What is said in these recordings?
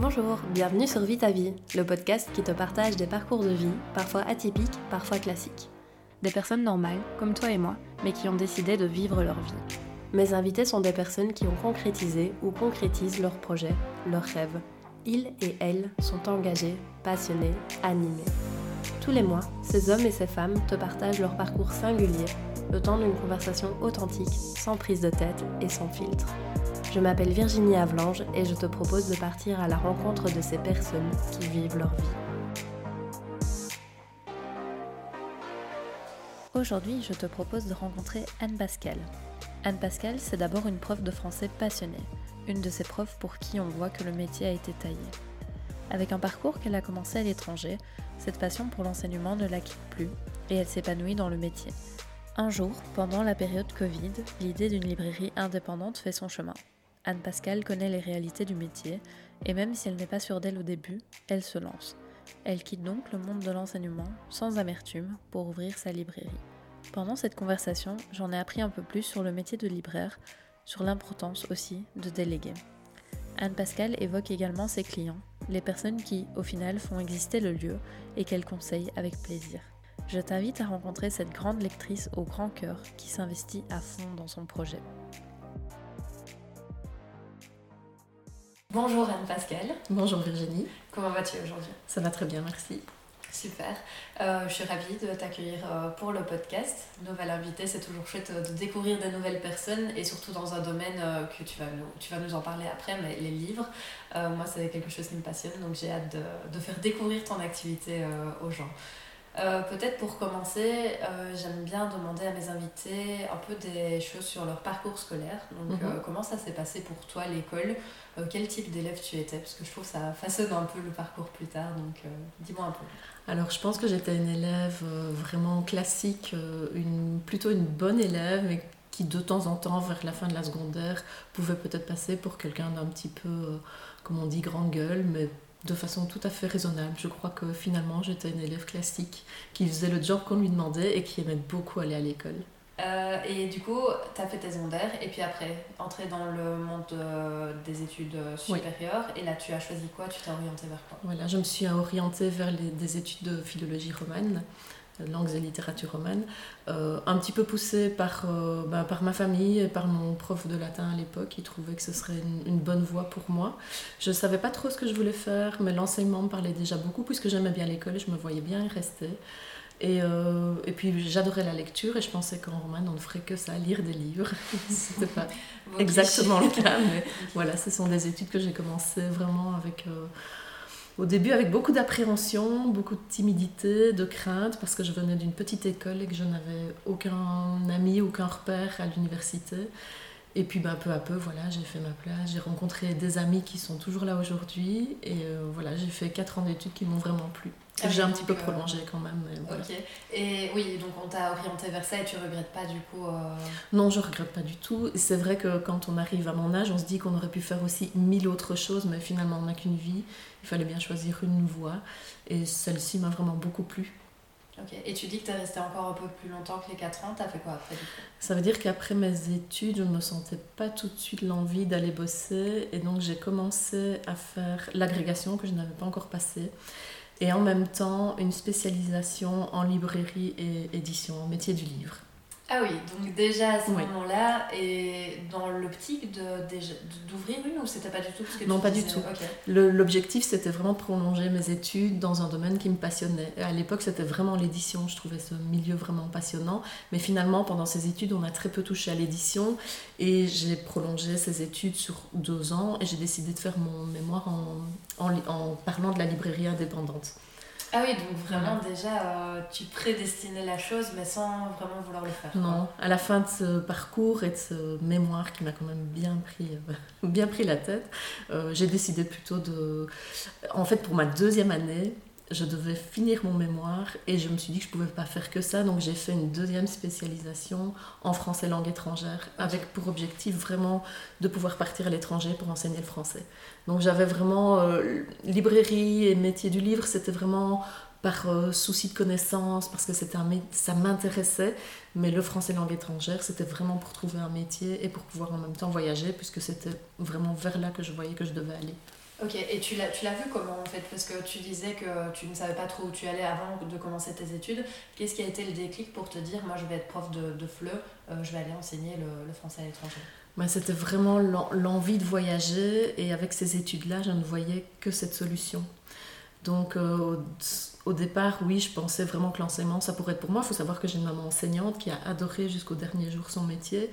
Bonjour, bienvenue sur Vie ta vie, le podcast qui te partage des parcours de vie, parfois atypiques, parfois classiques. Des personnes normales, comme toi et moi, mais qui ont décidé de vivre leur vie. Mes invités sont des personnes qui ont concrétisé ou concrétisent leurs projets, leurs rêves. Ils et elles sont engagés, passionnés, animés. Tous les mois, ces hommes et ces femmes te partagent leur parcours singulier, le temps d'une conversation authentique, sans prise de tête et sans filtre. Je m'appelle Virginie Avlange et je te propose de partir à la rencontre de ces personnes qui vivent leur vie. Aujourd'hui, je te propose de rencontrer Anne Pascal. Anne Pascal, c'est d'abord une prof de français passionnée, une de ces profs pour qui on voit que le métier a été taillé. Avec un parcours qu'elle a commencé à l'étranger, cette passion pour l'enseignement ne la quitte plus et elle s'épanouit dans le métier. Un jour, pendant la période Covid, l'idée d'une librairie indépendante fait son chemin. Anne Pascal connaît les réalités du métier, et même si elle n'est pas sûre d'elle au début, elle se lance. Elle quitte donc le monde de l'enseignement sans amertume pour ouvrir sa librairie. Pendant cette conversation, j'en ai appris un peu plus sur le métier de libraire, sur l'importance aussi de déléguer. Anne Pascal évoque également ses clients, les personnes qui, au final, font exister le lieu et qu'elle conseille avec plaisir. Je t'invite à rencontrer cette grande lectrice au grand cœur qui s'investit à fond dans son projet. Bonjour Anne Pascal. Bonjour Virginie. Comment vas-tu aujourd'hui? Ça va très bien, merci. Super. Euh, je suis ravie de t'accueillir euh, pour le podcast. Nouvelle invitée, c'est toujours chouette euh, de découvrir des nouvelles personnes et surtout dans un domaine que tu vas, nous, tu vas nous en parler après, mais les livres. moi, c'est quelque chose qui me passionne, donc j'ai hâte de, de, faire découvrir ton activité aux gens. Euh, peut-être pour commencer, euh, j'aime bien demander à mes invités un peu des choses sur leur parcours scolaire. Donc, mhm. euh, comment ça s'est passé pour toi l'école? Quel type d'élève tu étais? Parce que je trouve que ça façonne un peu le parcours plus tard. Donc, dis-moi un peu. Alors, je pense que j'étais une élève vraiment classique, une, plutôt une bonne élève, mais qui de temps en temps, vers la fin de la secondaire, pouvait peut-être passer pour quelqu'un d'un petit peu, comme on dit, grand gueule, mais de façon tout à fait raisonnable. Je crois que finalement j'étais une élève classique qui faisait le job qu'on lui demandait et qui aimait beaucoup aller à l'école. Euh, et du coup, tu as fait tes secondaires et puis après, entrer dans le monde euh, des études supérieures. Et là, tu as choisi quoi? Tu t'es orientée vers quoi? Voilà, je me suis orientée vers les, des études de philologie romane langues et littérature romaine, euh, un petit peu poussé par, euh, ben, par ma famille et par mon prof de latin à l'époque, qui trouvait que ce serait une, bonne voie pour moi. Je ne savais pas trop ce que je voulais faire, mais l'enseignement me parlait déjà beaucoup, puisque j'aimais bien l'école et je me voyais bien y rester. Et, euh, et puis j'adorais la lecture et je pensais qu'en romaine on ne ferait que ça, lire des livres. C'était pas exactement le cas, mais voilà, ce sont des études que j'ai commencé vraiment avec au début avec beaucoup d'appréhension, beaucoup de timidité, de crainte, parce que je venais d'une petite école et que je n'avais aucun ami, aucun repère à l'université. Et puis ben, peu à peu, voilà, j'ai fait ma place, j'ai rencontré des amis qui sont toujours là aujourd'hui, et euh, voilà, j'ai fait 4 ans d'études qui m'ont vraiment plu. Ah j'ai un petit peu euh, prolongé quand même. Ok. Et oui, donc on t'a orienté vers ça et tu regrettes pas du coup euh, Non, je regrette pas du tout. C'est vrai que quand on arrive à mon âge, on se dit qu'on aurait pu faire aussi mille autres choses, mais finalement on n'a qu'une vie. Il fallait bien choisir une voie. Et celle-ci m'a vraiment beaucoup plu. Et tu dis que tu es resté encore un peu plus longtemps que les 4 ans. Tu as fait quoi après Ça veut dire qu'après mes études, je ne me sentais pas tout de suite l'envie d'aller bosser. Et donc j'ai commencé à faire l'agrégation que je n'avais pas encore passée et en même temps une spécialisation en librairie et édition, métier du livre. Ah oui, donc déjà à ce moment-là, et dans l'optique d'ouvrir une ou c'était pas du tout que Non, pas du tout. L'objectif c'était vraiment de prolonger mes études dans un domaine qui me passionnait. À l'époque c'était vraiment l'édition, je trouvais ce milieu vraiment passionnant. Mais finalement pendant ces études on a très peu touché à l'édition et j'ai prolongé ces études sur deux ans et j'ai décidé de faire mon mémoire en, en, en parlant de la librairie indépendante. Ah oui, donc vraiment déjà, euh, tu prédestinais la chose, mais sans vraiment vouloir le faire. Non, à la fin de ce parcours et de ce mémoire qui m'a quand même bien pris, euh, bien pris la tête, euh, j'ai décidé plutôt de... En fait, pour ma deuxième année, je devais finir mon mémoire et je me suis dit que je ne pouvais pas faire que ça. Donc j'ai fait une deuxième spécialisation en français langue étrangère avec pour objectif vraiment de pouvoir partir à l'étranger pour enseigner le français. Donc j'avais vraiment euh, librairie et métier du livre, c'était vraiment par euh, souci de connaissance, parce que un ça m'intéressait, mais le français langue étrangère, c'était vraiment pour trouver un métier et pour pouvoir en même temps voyager, puisque c'était vraiment vers là que je voyais que je devais aller. Ok, et tu l'as, vu comment en fait? Parce que tu disais que tu ne savais pas trop où tu allais avant de commencer tes études. Qu'est-ce qui a été le déclic pour te dire, moi je vais être prof de, de FLE, euh, je vais aller enseigner le, le français à l'étranger? Bah, C'était vraiment l'envie de voyager et avec ces études-là, je ne voyais que cette solution. Donc euh, au, départ, oui, je pensais vraiment que l'enseignement, ça pourrait être pour moi. Il faut savoir que j'ai une maman enseignante qui a adoré jusqu'au dernier jour son métier.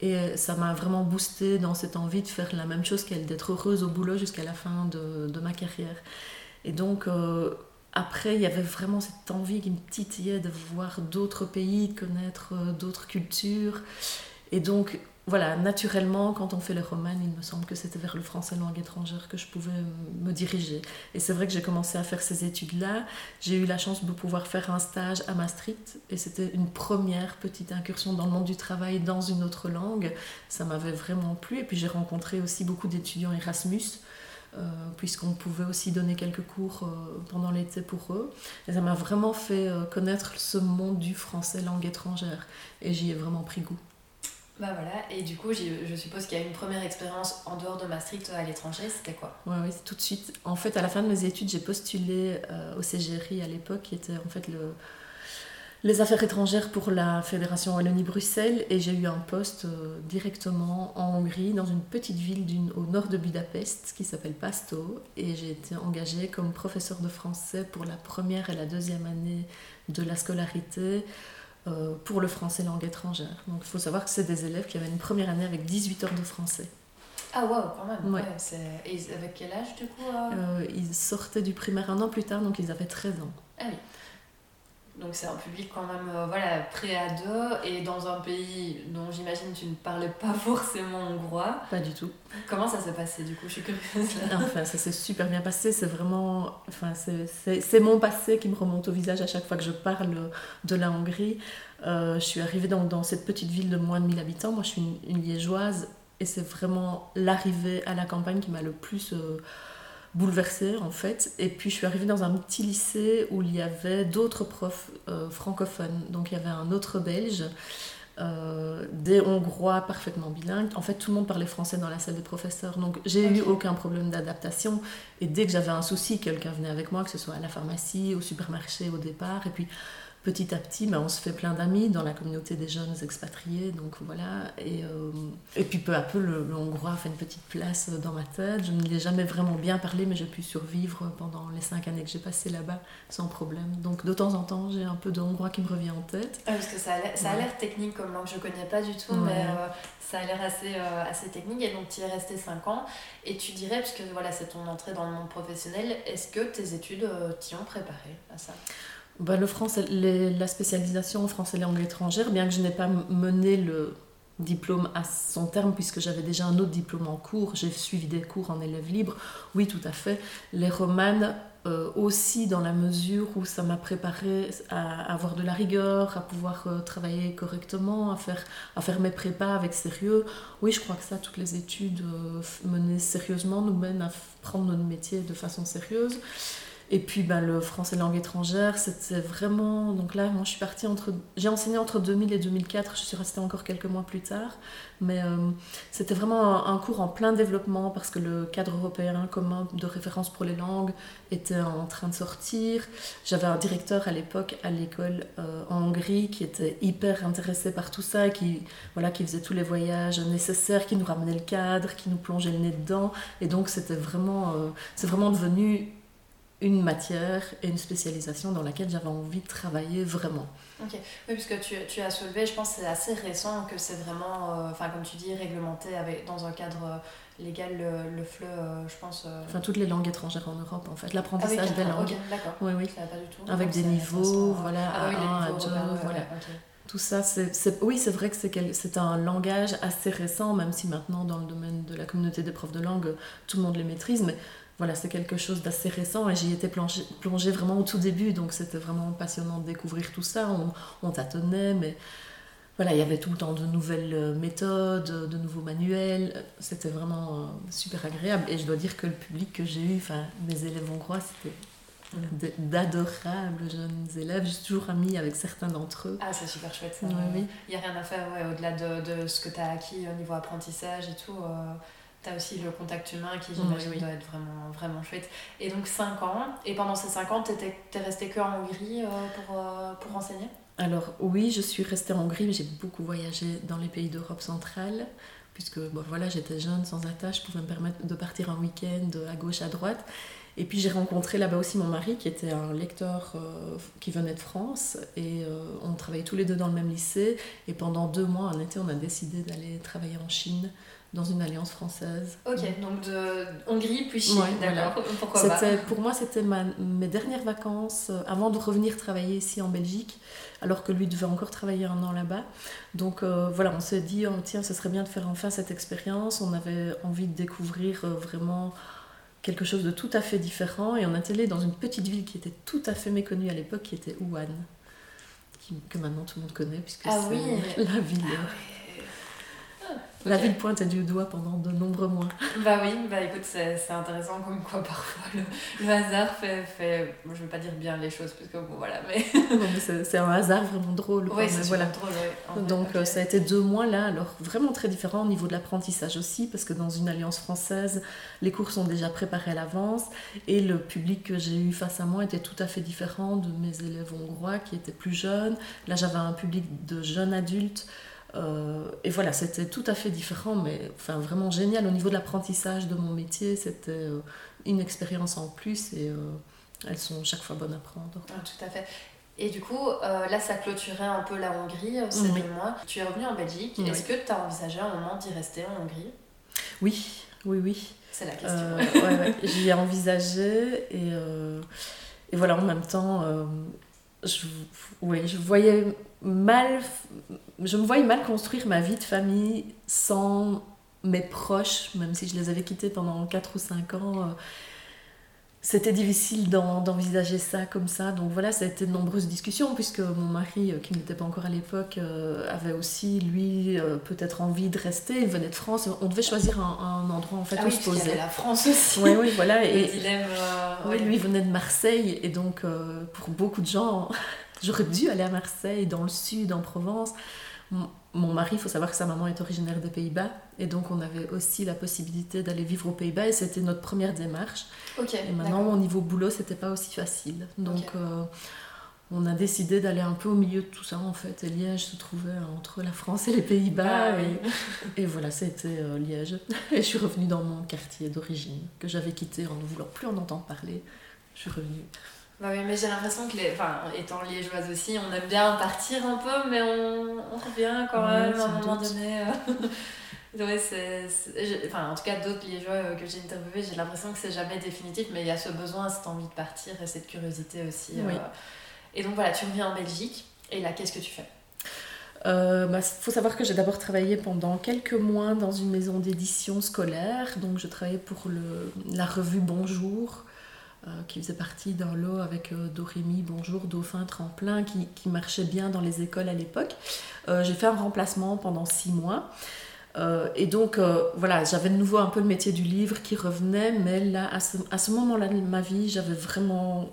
Et ça m'a vraiment boosté dans cette envie de faire la même chose qu'elle, d'être heureuse au boulot jusqu'à la fin de, de, ma carrière. Et donc, euh, après, il y avait vraiment cette envie qui me titillait de voir d'autres pays, de connaître euh, d'autres cultures. Et donc, voilà, naturellement, quand on fait le roman, il me semble que c'était vers le français langue étrangère que je pouvais me diriger. Et c'est vrai que j'ai commencé à faire ces études-là. J'ai eu la chance de pouvoir faire un stage à Maastricht et c'était une première petite incursion dans le monde du travail dans une autre langue. Ça m'avait vraiment plu. Et puis j'ai rencontré aussi beaucoup d'étudiants Erasmus. Euh, puisqu'on pouvait aussi donner quelques cours euh, pendant l'été pour eux. Et ça m'a vraiment fait euh, connaître ce monde du français langue étrangère. Et j'y ai vraiment pris goût. Bah voilà, et du coup, je suppose qu'il y a une première expérience en dehors de Maastricht à l'étranger, c'était quoi? Oui, oui, tout de suite. En fait, à la fin de mes études, j'ai postulé euh, au CGRI à l'époque, qui était en fait le, les affaires étrangères pour la Fédération Wallonie-Bruxelles, et j'ai eu un poste euh, directement en Hongrie, dans une petite ville au nord de Budapest, qui s'appelle Pasto, et j'ai été engagée comme professeur de français pour la première et la deuxième année de la scolarité euh, pour le français langue étrangère. Donc il faut savoir que c'est des élèves qui avaient une première année avec 18 heures de français. Ah wow, quand même. Ouais. Et avec quel âge du coup euh? Euh, Ils sortaient du primaire un an plus tard, donc ils avaient 13 ans. Ah oui. Donc c'est un public quand même euh, voilà, prêt à deux et dans un pays dont j'imagine tu ne parlais pas forcément hongrois. Pas du tout. Comment ça s'est passé du coup? Je suis curieuse. Enfin, ça s'est super bien passé. C'est vraiment. Enfin, c'est mon passé qui me remonte au visage à chaque fois que je parle de la Hongrie. Euh, je suis arrivée dans, dans, cette petite ville de moins de 1000 habitants. Moi, je suis une, liégeoise et c'est vraiment l'arrivée à la campagne qui m'a le plus. Euh, bouleversée en fait. Et puis je suis arrivée dans un petit lycée où il y avait d'autres profs euh, francophones. Donc il y avait un autre belge, euh, des hongrois parfaitement bilingues. En fait tout le monde parlait français dans la salle des professeurs. Donc j'ai eu aucun problème d'adaptation. Et dès que j'avais un souci, quelqu'un venait avec moi, que ce soit à la pharmacie, au supermarché au départ. Et puis petit à petit, ben, on se fait plein d'amis dans la communauté des jeunes expatriés. Donc voilà. Et, euh, et puis peu à peu, le, hongrois a fait une petite place dans ma tête. Je ne l'ai jamais vraiment bien parlé, mais j'ai pu survivre pendant les cinq années que j'ai passées là-bas sans problème. Donc de temps en temps, j'ai un peu de hongrois qui me revient en tête. Ah, parce que ça a l'air technique comme langue, je ne connais pas du tout, mais euh, ça a l'air assez, euh, assez technique. Et donc tu y es resté cinq ans. Et tu dirais, puisque voilà, c'est ton entrée dans le monde professionnel, est-ce que tes études t'y ont préparé à ça? Bah, le français, la spécialisation en français langue étrangère, bien que je n'ai pas mené le diplôme à son terme, puisque j'avais déjà un autre diplôme en cours, j'ai suivi des cours en élève libre, oui, tout à fait. Les romanes euh, aussi dans la mesure où ça m'a préparé à, avoir de la rigueur, à pouvoir euh, travailler correctement, à faire, à faire mes prépas avec sérieux. Oui, je crois que ça, toutes les études euh, menées sérieusement nous mènent à prendre notre métier de façon sérieuse. Et puis ben, le français langue étrangère, c'était vraiment. Donc là, moi je suis partie entre. J'ai enseigné entre 2000 et 2004, je suis restée encore quelques mois plus tard. Mais euh, c'était vraiment un, cours en plein développement parce que le cadre européen commun de référence pour les langues était en train de sortir. J'avais un directeur à l'époque à l'école euh, en Hongrie qui était hyper intéressé par tout ça, qui, voilà, qui faisait tous les voyages nécessaires, qui nous ramenait le cadre, qui nous plongeait le nez dedans. Et donc c'était vraiment. Euh, c'est vraiment devenu une matière et une spécialisation dans laquelle j'avais envie de travailler vraiment. Ok, oui, parce que tu, tu as soulevé, je pense que c'est assez récent que c'est vraiment, euh, enfin comme tu dis, réglementé avec, dans un cadre euh, légal, le, le FLE, euh, je pense. Enfin, toutes les langues étrangères en Europe, en fait, l'apprentissage ah des langues. Okay, d'accord. Oui, oui. Pas du tout. Avec des niveaux, voilà, ah, oui, A1, A2, voilà. Tout ça, c'est, oui, c'est vrai que c'est, c'est un langage assez récent, même si maintenant, dans le domaine de la communauté des profs de langue, tout le monde les maîtrise, mais voilà, c'est quelque chose d'assez récent et j'y étais plongée, plongée, vraiment au tout début, donc c'était vraiment passionnant de découvrir tout ça. On, on, tâtonnait, mais voilà, il y avait tout le temps de nouvelles euh, méthodes, de nouveaux manuels. C'était vraiment euh, super agréable et je dois dire que le public que j'ai eu, enfin mes élèves hongrois, c'était d'adorables jeunes élèves. J'ai toujours amis avec certains d'entre eux. Ah, c'est super chouette. Il n'y a rien à faire ouais, au-delà de, de, ce que tu as acquis au niveau apprentissage et tout. Euh, T'as aussi le contact humain qui, j'imagine, doit être vraiment, vraiment chouette. Et donc 5 ans, et pendant ces 5 ans, t'es resté que en Hongrie pour, pour enseigner alors oui, je suis restée en Hongrie, mais j'ai beaucoup voyagé dans les pays d'Europe centrale, puisque voilà, j'étais jeune, sans attache, je pouvais me permettre de partir un week-end à gauche, à droite. Et puis j'ai rencontré là-bas aussi mon mari, qui était un lecteur euh, qui venait de France, et euh, on travaillait tous les deux dans le même lycée. Et pendant deux mois, en été, on a décidé d'aller travailler en Chine dans une alliance française. Ok, donc de Hongrie puis Chine, d'accord. Pourquoi pas? Pour moi, c'était mes dernières vacances euh, avant de revenir travailler ici en Belgique, alors que lui devait encore travailler un an là-bas. Donc euh, voilà, on s'est dit, oh, tiens, ce serait bien de faire enfin cette expérience. On avait envie de découvrir euh, vraiment quelque chose de tout à fait différent. Et on est allé dans une petite ville qui était tout à fait méconnue à l'époque, qui était Wuhan. que maintenant tout le monde connaît, puisque ah c'est la ville. Ah la ville pointe du doigt pendant de nombreux mois. Bah oui, bah écoute, c'est intéressant comme quoi parfois le, hasard fait, fait, je veux pas dire bien les choses, parce que bon voilà, mais... c'est un hasard vraiment drôle. Oui, c'est voilà. drôle, Donc euh, ça a été deux mois là, alors vraiment très différent au niveau de l'apprentissage aussi, parce que dans une alliance française, les cours sont déjà préparés à l'avance, et le public que j'ai eu face à moi était tout à fait différent de mes élèves hongrois qui étaient plus jeunes. Là j'avais un public de jeunes adultes, euh, et voilà, c'était tout à fait différent, mais enfin, vraiment génial au niveau de l'apprentissage de mon métier. C'était euh, une expérience en plus et euh, elles sont chaque fois bonnes à prendre. Ah, tout à fait. Et du coup, là, ça clôturait un peu la Hongrie ces deux mois. Tu es revenu en Belgique. Est-ce que tu as envisagé un moment d'y rester en Hongrie? Oui, oui, oui. C'est la question. ouais, ouais. J'y ai envisagé et, et voilà, en même temps, je, je voyais mal, je me voyais mal construire ma vie de famille sans mes proches, même si je les avais quittés pendant 4 ou 5 ans. Euh, c'était difficile d'envisager ça comme ça. Donc voilà, ça a été de nombreuses discussions, puisque mon mari, euh, qui n'était pas encore à l'époque, euh, avait aussi, lui, peut-être envie de rester. Il venait de France. On devait choisir un, endroit en fait ah où se poser. Il la France aussi. Oui, oui, voilà. et, dilemme, oui, lui venait de Marseille. Et donc, pour beaucoup de gens, J'aurais dû aller à Marseille, dans le sud, en Provence. Mon mari, il faut savoir que sa maman est originaire des Pays-Bas, et donc on avait aussi la possibilité d'aller vivre aux Pays-Bas, et c'était notre première démarche. et maintenant, au niveau boulot, c'était pas aussi facile. Donc, euh, on a décidé d'aller un peu au milieu de tout ça, en fait. Et Liège se trouvait entre la France et les Pays-Bas, ah et, voilà, c'était euh, Liège. Et je suis revenue dans mon quartier d'origine, que j'avais quitté en ne voulant plus en entendre parler. Je suis revenue. Bah oui, mais j'ai l'impression que, les, enfin, étant liégeoise aussi, on aime bien partir un peu, mais on, on revient quand même à un moment donné. ouais, c'est, enfin, en tout cas, d'autres liégeois euh, que j'ai interviewés, j'ai l'impression que c'est jamais définitif, mais il y a ce besoin, cette envie de partir et cette curiosité aussi. Euh. Et donc voilà, tu reviens en Belgique, et là, qu'est-ce que tu fais? Il euh, bah, faut savoir que j'ai d'abord travaillé pendant quelques mois dans une maison d'édition scolaire. Donc, je travaillais pour le, la revue Bonjour, euh, qui faisait partie d'un lot avec euh, Dorémy, Bonjour, Dauphin, Tremplin, qui, qui marchait bien dans les écoles à l'époque. Euh, j'ai fait un remplacement pendant six mois. et donc, voilà, j'avais de nouveau un peu le métier du livre qui revenait, mais là, à ce, à ce moment-là de ma vie, j'avais vraiment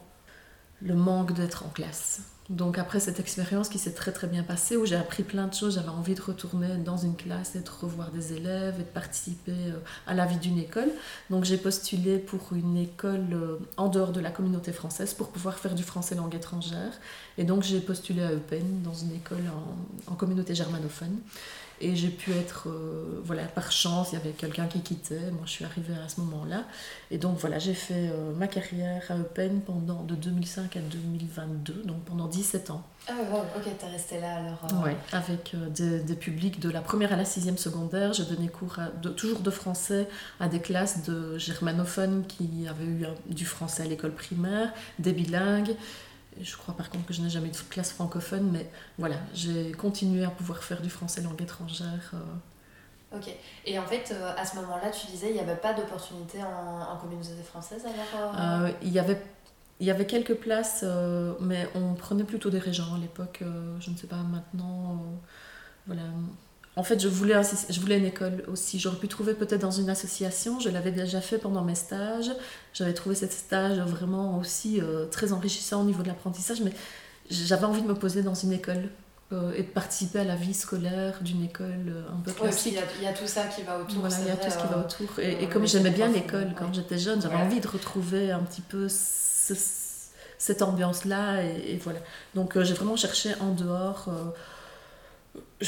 le manque d'être en classe. Donc après cette expérience qui s'est très très bien passée, où j'ai appris plein de choses, j'avais envie de retourner dans une classe et de revoir des élèves et de participer euh, à la vie d'une école. Donc j'ai postulé pour une école euh, en dehors de la communauté française pour pouvoir faire du français langue étrangère. Et donc j'ai postulé à Eupen dans une école en, en communauté germanophone. Et j'ai pu être, euh, voilà, par chance, il y avait quelqu'un qui quittait, moi je suis arrivée à ce moment-là. Et donc voilà, j'ai fait euh, ma carrière à Eupen pendant de 2005 à 2022, donc pendant 17 ans. Ah ouais, ok, t'es restée là alors. Euh... Oui, avec euh, des, des, publics de la première à la sixième secondaire. J'ai donné cours de, toujours de français à des classes de germanophones qui avaient eu du français à l'école primaire, des bilingues. Je crois par contre que je n'ai jamais eu de classe francophone, mais voilà, j'ai continué à pouvoir faire du français langue étrangère. Euh. Ok. Et en fait, euh, à ce moment-là, tu disais il n'y avait pas d'opportunité en, communauté française alors euh? il, y avait, il y avait quelques places, mais on prenait plutôt des régents à l'époque. je ne sais pas maintenant. voilà, en fait, je voulais, je voulais une école aussi. J'aurais pu trouver peut-être dans une association. Je l'avais déjà fait pendant mes stages. J'avais trouvé cette stage vraiment aussi euh, très enrichissant au niveau de l'apprentissage. Mais j'avais envie de me poser dans une école. euh, et de participer à la vie scolaire d'une école un peu classique. il y, a tout ça qui va autour. Voilà, il y a tout ce qui va autour. Et, comme j'aimais bien l'école quand j'étais jeune, j'avais envie de retrouver un petit peu cette ambiance-là. Et, voilà. Donc j'ai vraiment cherché en dehors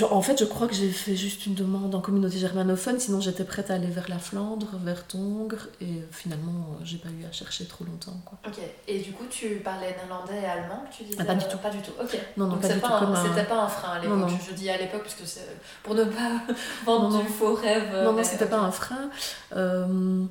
en fait, je crois que j'ai fait juste une demande en communauté germanophone, sinon j'étais prête à aller vers la Flandre, vers Tongres, et finalement, j'ai pas eu à chercher trop longtemps. Quoi. Ok, et du coup, tu parlais néerlandais et allemand, tu disais ah, Pas du tout. Pas du tout, ok. Non, non, pas du tout. C'était pas un frein à l'époque, je, dis à l'époque, parce que c'est pour ne pas vendre du faux rêve. Non, non, c'était pas un frein. Euh,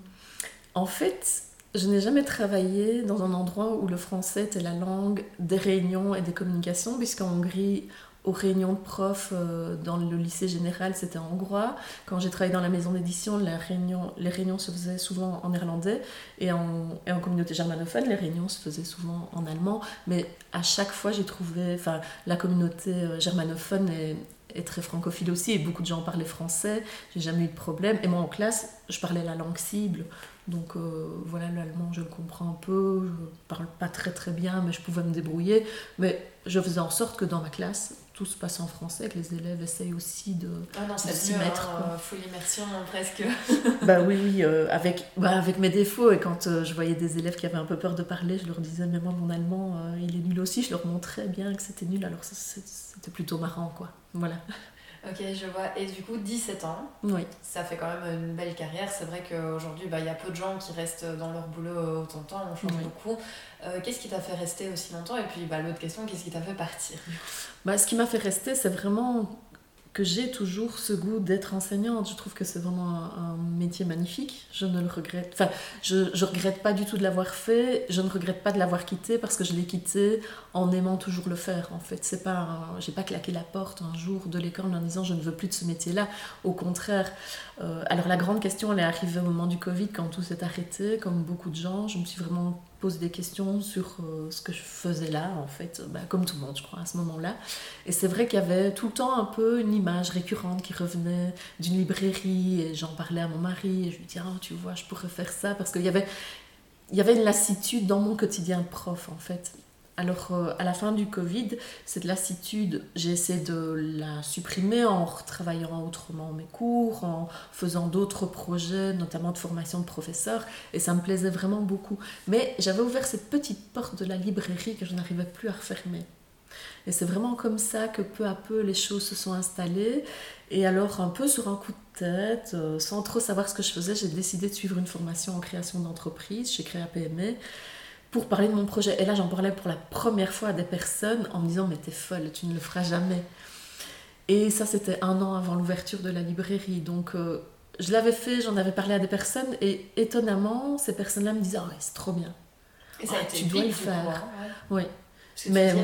en fait, je n'ai jamais travaillé dans un endroit où le français était la langue des réunions et des communications, puisqu'en Hongrie, aux réunions de profs euh, dans le lycée général, c'était en hongrois. Quand j'ai travaillé dans la maison d'édition, les réunions, se faisaient souvent en néerlandais. Et en, communauté germanophone, les réunions se faisaient souvent en allemand. Mais à chaque fois, j'ai trouvé. Enfin, la communauté euh, germanophone est, est, très francophile aussi. Et beaucoup de gens parlaient français. J'ai jamais eu de problème. Et moi, en classe, je parlais la langue cible. Donc euh, voilà, l'allemand, je le comprends un peu. Je parle pas très très bien, mais je pouvais me débrouiller. Mais je faisais en sorte que dans ma classe, tout se passe en français, que les élèves essayent aussi de, ah s'y mettre. Hein, full immersion hein, presque. bah oui, oui, euh, avec, bah, avec mes défauts. Et quand euh, je voyais des élèves qui avaient un peu peur de parler, je leur disais, mais moi, mon allemand, euh, il est nul aussi. Je leur montrais bien que c'était nul. Alors c'était plutôt marrant, quoi. Voilà. Ok, je vois. Et du coup, 17 ans, oui. ça fait quand même une belle carrière. C'est vrai qu'aujourd'hui, bah, il y a peu de gens qui restent dans leur boulot autant de temps, on change beaucoup. Euh, qu'est-ce qui t'a fait rester aussi longtemps? Et puis, bah, l'autre question, qu'est-ce qui t'a fait partir? Bah, Ce qui m'a fait rester, c'est vraiment que j'ai toujours ce goût d'être enseignante. Je trouve que c'est vraiment un, métier magnifique. Je ne le regrette. Enfin, je regrette pas du tout de l'avoir fait. Je ne regrette pas de l'avoir quitté parce que je l'ai quitté en aimant toujours le faire. En fait, c'est pas, j'ai pas claqué la porte un jour de l'école en disant je ne veux plus de ce métier-là. Au contraire. Euh, alors la grande question, elle est arrivée au moment du Covid quand tout s'est arrêté. Comme beaucoup de gens, je me suis vraiment pose des questions sur euh, ce que je faisais là, en fait, bah, comme tout le monde, je crois, à ce moment-là. Et c'est vrai qu'il y avait tout le temps un peu une image récurrente qui revenait d'une librairie, et j'en parlais à mon mari, et je lui disais, ah, tu vois, je pourrais faire ça, parce qu'il y avait, il y avait une lassitude dans mon quotidien prof, en fait. Alors, euh, à la fin du Covid, cette lassitude, j'ai essayé de la supprimer en retravaillant autrement mes cours, en faisant d'autres projets, notamment de formation de professeurs, et ça me plaisait vraiment beaucoup. Mais j'avais ouvert cette petite porte de la librairie que je n'arrivais plus à refermer. Et c'est vraiment comme ça que peu à peu les choses se sont installées. Et alors, un peu sur un coup de tête, euh, sans trop savoir ce que je faisais, j'ai décidé de suivre une formation en création d'entreprise chez Créa PME pour parler de mon projet. Et là, j'en parlais pour la première fois à des personnes en me disant Mais t'es folle, tu ne le feras jamais. Et ça, c'était un an avant l'ouverture de la librairie. Donc, euh, je l'avais fait, j'en avais parlé à des personnes, et étonnamment, ces personnes-là me disaient oh, c'est trop bien. Et ça a été tu dois le faire. Oui mais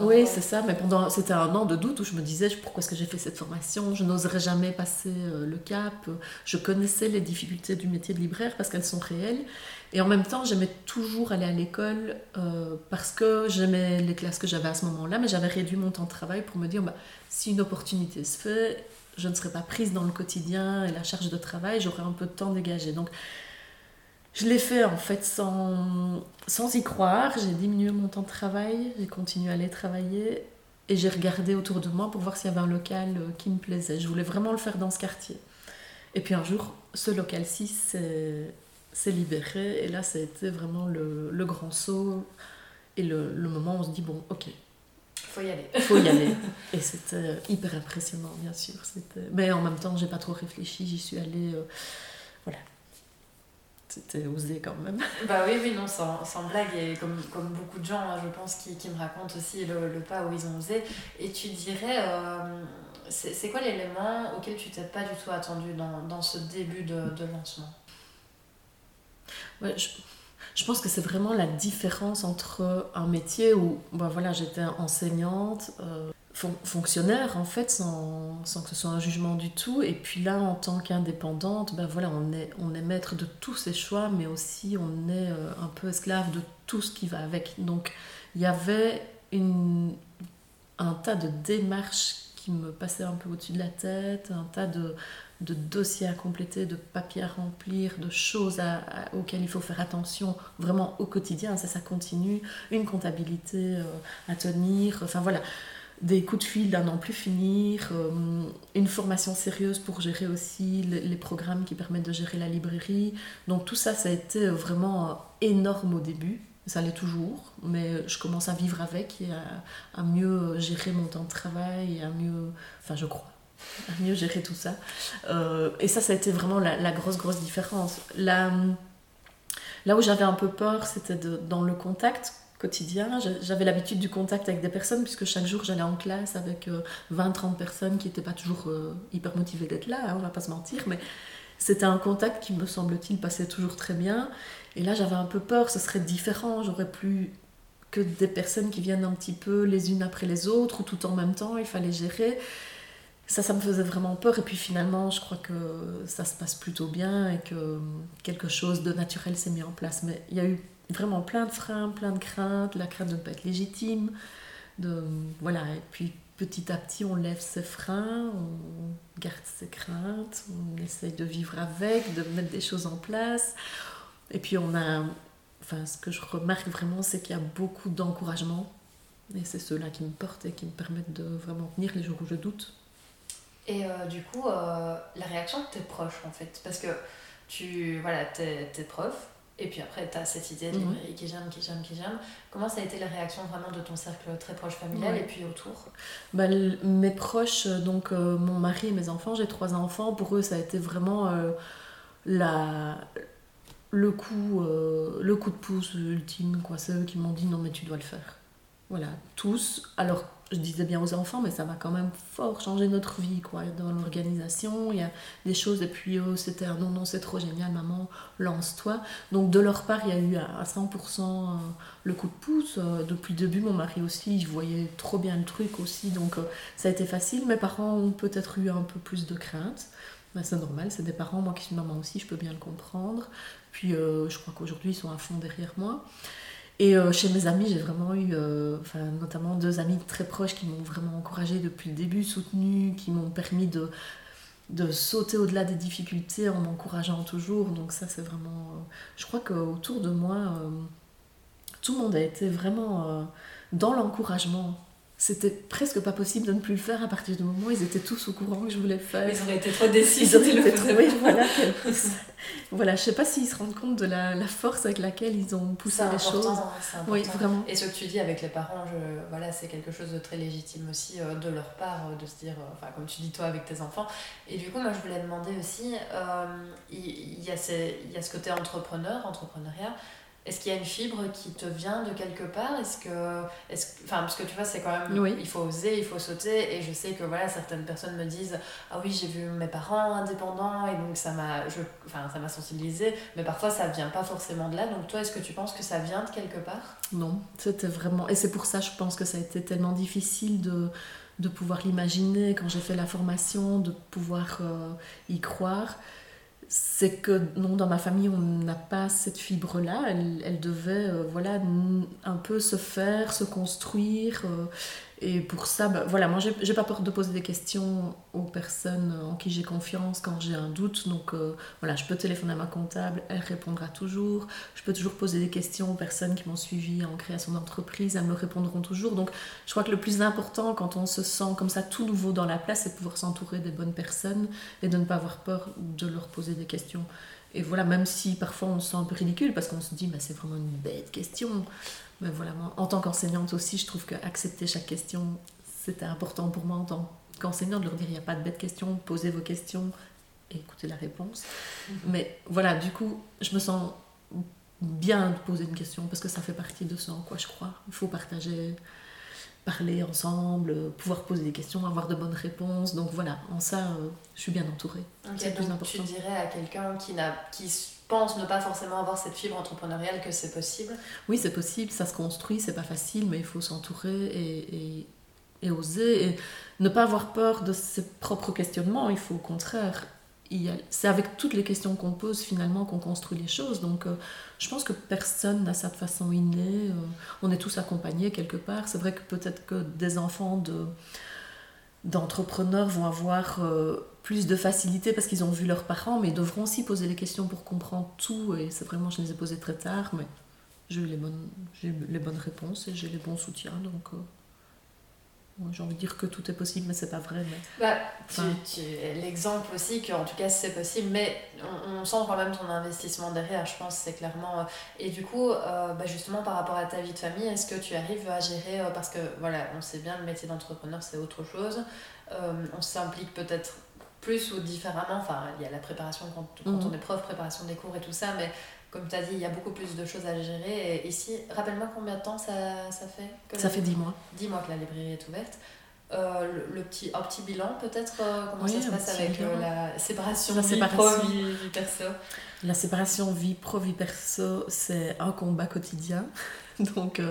oui, c'est ça. Mais pendant, c'était un an de doute où je me disais pourquoi est-ce que j'ai fait cette formation? Je n'oserais jamais passer euh, le cap. Je connaissais les difficultés du métier de libraire parce qu'elles sont réelles. Et en même temps, j'aimais toujours aller à l'école euh, parce que j'aimais les classes que j'avais à ce moment-là, mais j'avais réduit mon temps de travail pour me dire bah, si une opportunité se fait, je ne serai pas prise dans le quotidien et la charge de travail, j'aurai un peu de temps dégagé. Donc je l'ai fait en fait sans, sans y croire. J'ai diminué mon temps de travail, j'ai continué à aller travailler et j'ai regardé autour de moi pour voir s'il y avait un local euh, qui me plaisait. Je voulais vraiment le faire dans ce quartier. Et puis un jour, ce local-ci s'est libéré et là, ça a été vraiment le, le grand saut et le, le, moment où on se dit bon, ok. Faut y aller. Faut y aller. Et c'était hyper impressionnant, bien sûr. Mais en même temps, j'ai pas trop réfléchi. J'y suis allée. Euh, voilà, c'était osé quand même. Bah oui, oui, non, sans, sans blague, et comme, comme beaucoup de gens, hein, je pense, qui, qui me racontent aussi le, le, pas où ils ont osé. Et tu dirais, euh, c'est quoi l'élément auquel tu t'es pas du tout attendu dans, dans ce début de, de lancement? Je, pense que c'est vraiment la différence entre un métier où bah voilà, j'étais enseignante. Euh, fonctionnaire en fait sans, sans, que ce soit un jugement du tout et puis là en tant qu'indépendante ben voilà on est on est maître de tous ses choix mais aussi on est euh, un peu esclave de tout ce qui va avec donc il y avait une, un tas de démarches qui me passaient un peu au-dessus de la tête un tas de, de dossiers à compléter, de papiers à remplir, de choses auxquelles il faut faire attention vraiment au quotidien, ça ça continue, une comptabilité euh, à tenir, enfin voilà. Des coups de fil d'un an plus finir, euh, une formation sérieuse pour gérer aussi les, programmes qui permettent de gérer la librairie. Donc tout ça, ça a été vraiment énorme au début. Ça l'est toujours, mais je commence à vivre avec et à, mieux gérer mon temps de travail et à mieux, enfin je crois, à mieux gérer tout ça. Euh, et ça, ça a été vraiment la, grosse, grosse différence. Là, là où j'avais un peu peur, c'était dans le contact quotidien. J'avais l'habitude du contact avec des personnes, puisque chaque jour j'allais en classe avec 20-30 euh, personnes qui n'étaient pas toujours euh, hyper motivées d'être là, hein, on va pas se mentir, mais c'était un contact qui me semble-t-il passait toujours très bien. Et là j'avais un peu peur, ce serait différent, j'aurais plus que des personnes qui viennent un petit peu les unes après les autres, ou tout en même temps, il fallait gérer. Ça, ça me faisait vraiment peur. Et puis finalement, je crois que ça se passe plutôt bien et que quelque chose de naturel s'est mis en place. Mais il y a eu vraiment plein de freins, plein de craintes, la crainte de ne pas être légitime. De, voilà, et puis petit à petit, on lève ses freins, on garde ses craintes, on essaye de vivre avec, de mettre des choses en place. Et puis on a, enfin, ce que je remarque vraiment, c'est qu'il y a beaucoup d'encouragement. Et c'est ceux-là qui me portent et qui me permettent de vraiment tenir les jours où je doute. Et euh, du coup, euh, la réaction de tes proches, en fait, parce que tu, voilà, t'es, t'es prof, et puis après, tu as cette idée de mhm. qui j'aime, qui j'aime, qui j'aime. Comment ça a été la réaction vraiment de ton cercle très proche familial et puis autour? Bah, Mes proches, euh, donc euh, mon mari et mes enfants, j'ai trois enfants, pour eux ça a été vraiment la, le, coup, le coup de pouce ultime. Quoi. C'est eux qui m'ont dit non mais tu dois le faire. Voilà, tous. Alors je disais bien aux enfants, mais ça va quand même fort changer notre vie, quoi. Dans l'organisation, il y a des choses, et puis eux, c'était non, non, c'est trop génial, maman, lance-toi. Donc de leur part, il y a eu à 100% euh, le coup de pouce. Euh, depuis le début, mon mari aussi, il voyait trop bien le truc aussi, donc euh, ça a été facile. Mes parents ont peut-être eu un peu plus de crainte. mais c'est normal, c'est des parents, moi qui suis maman aussi, je peux bien le comprendre. Puis je crois qu'aujourd'hui, ils sont à fond derrière moi. Et euh, chez mes amis, j'ai vraiment eu, euh, notamment deux amis très proches qui m'ont vraiment encouragée depuis le début, soutenue, qui m'ont permis de, de sauter au-delà des difficultés en m'encourageant toujours. Donc ça, c'est vraiment... Euh, je crois qu'autour de moi, tout le monde a été vraiment dans l'encouragement c'était presque pas possible de ne plus le faire à partir du moment où ils étaient tous au courant que je voulais le faire. Ils auraient été trop déçus. Ils auraient été trop... Oui, voilà, voilà, je sais pas s'ils se rendent compte de la, la, force avec laquelle ils ont poussé les choses. C'est important. Oui, vraiment. Et ce que tu dis avec les parents, je... voilà, c'est quelque chose de très légitime aussi euh, de leur part, euh, de se dire, euh, comme tu dis toi avec tes enfants. Et du coup, moi, je voulais demander aussi, il y, y, a ces, y a ce côté entrepreneur, entrepreneuriat. Est-ce qu'il y a une fibre qui te vient de quelque part? Est-ce que, est enfin, parce que tu vois, c'est quand même, il faut oser, il faut sauter. Et je sais que voilà, certaines personnes me disent, ah oui, j'ai vu mes parents indépendants et donc ça m'a, enfin, ça m'a sensibilisé. Mais parfois, ça vient pas forcément de là. Donc toi, est-ce que tu penses que ça vient de quelque part? Non, c'était vraiment, et c'est pour ça, je pense que ça a été tellement difficile de de pouvoir l'imaginer quand j'ai fait la formation, de pouvoir euh, y croire c'est que non, dans ma famille, on n'a pas cette fibre-là. Elle, elle devait euh, voilà, un peu se faire, se construire. Euh, et pour ça, bah, voilà, moi, j'ai pas peur de poser des questions aux personnes en qui j'ai confiance quand j'ai un doute. Donc, euh, voilà, je peux téléphoner à ma comptable, elle répondra toujours. Je peux toujours poser des questions aux personnes qui m'ont suivi en création d'entreprise, elles me répondront toujours. Donc, je crois que le plus important quand on se sent comme ça tout nouveau dans la place, c'est de pouvoir s'entourer des bonnes personnes et de ne pas avoir peur de leur poser des questions. Et voilà, même si parfois on se sent un peu ridicule parce qu'on se dit, bah, c'est vraiment une bête question. Mais voilà, moi, en tant qu'enseignante aussi, je trouve qu'accepter chaque question, c'était important pour moi en tant qu'enseignante de leur dire, il n'y a pas de bête question, posez vos questions et écoutez la réponse. Mhm. Mais voilà, du coup, je me sens bien de poser une question parce que ça fait partie de ce en quoi je crois. Il faut partager, parler ensemble, pouvoir poser des questions, avoir de bonnes réponses. Donc voilà, en ça, euh, je suis bien entourée. c'est le plus important. Tu dirais à quelqu'un qui, n'a, qui pense ne pas forcément avoir cette fibre entrepreneuriale que c'est possible Oui, c'est possible, ça se construit, c'est pas facile, mais il faut s'entourer et, et, oser et ne pas avoir peur de ses propres questionnements. Il faut au contraire. C'est avec toutes les questions qu'on pose finalement qu'on construit les choses. Donc euh, je pense que personne n'a ça de façon innée. Euh, on est tous accompagnés quelque part. C'est vrai que peut-être que des enfants de d'entrepreneurs vont avoir euh, plus de facilité parce qu'ils ont vu leurs parents, mais ils devront aussi poser les questions pour comprendre tout. Et c'est vraiment, je les ai posées très tard, mais j'ai eu les bonnes, j'ai les bonnes réponses et j'ai les bons soutiens. Donc, euh. J'ai envie de dire que tout est possible, mais c'est pas vrai. Mais... Bah, tu, L'exemple aussi qu'en tout cas c'est possible, mais on, sent quand même ton investissement derrière, je pense, c'est clairement. Euh, et du coup, euh, bah justement par rapport à ta vie de famille, est-ce que tu arrives à gérer, euh, parce que voilà, on sait bien le métier d'entrepreneur c'est autre chose, on s'implique peut-être plus ou différemment, enfin il y a la préparation quand, quand mhm. on est prof, préparation des cours et tout ça, mais comme tu as dit, il y a beaucoup plus de choses à gérer. Et ici, rappelle-moi combien de temps ça, ça fait que Ça fait 10 mois. 10 mois que la librairie est ouverte. Euh, le, petit, un petit bilan peut-être euh, comment ça se passe avec euh, la séparation vie pro vie, perso? La séparation vie pro vie perso c'est un combat quotidien donc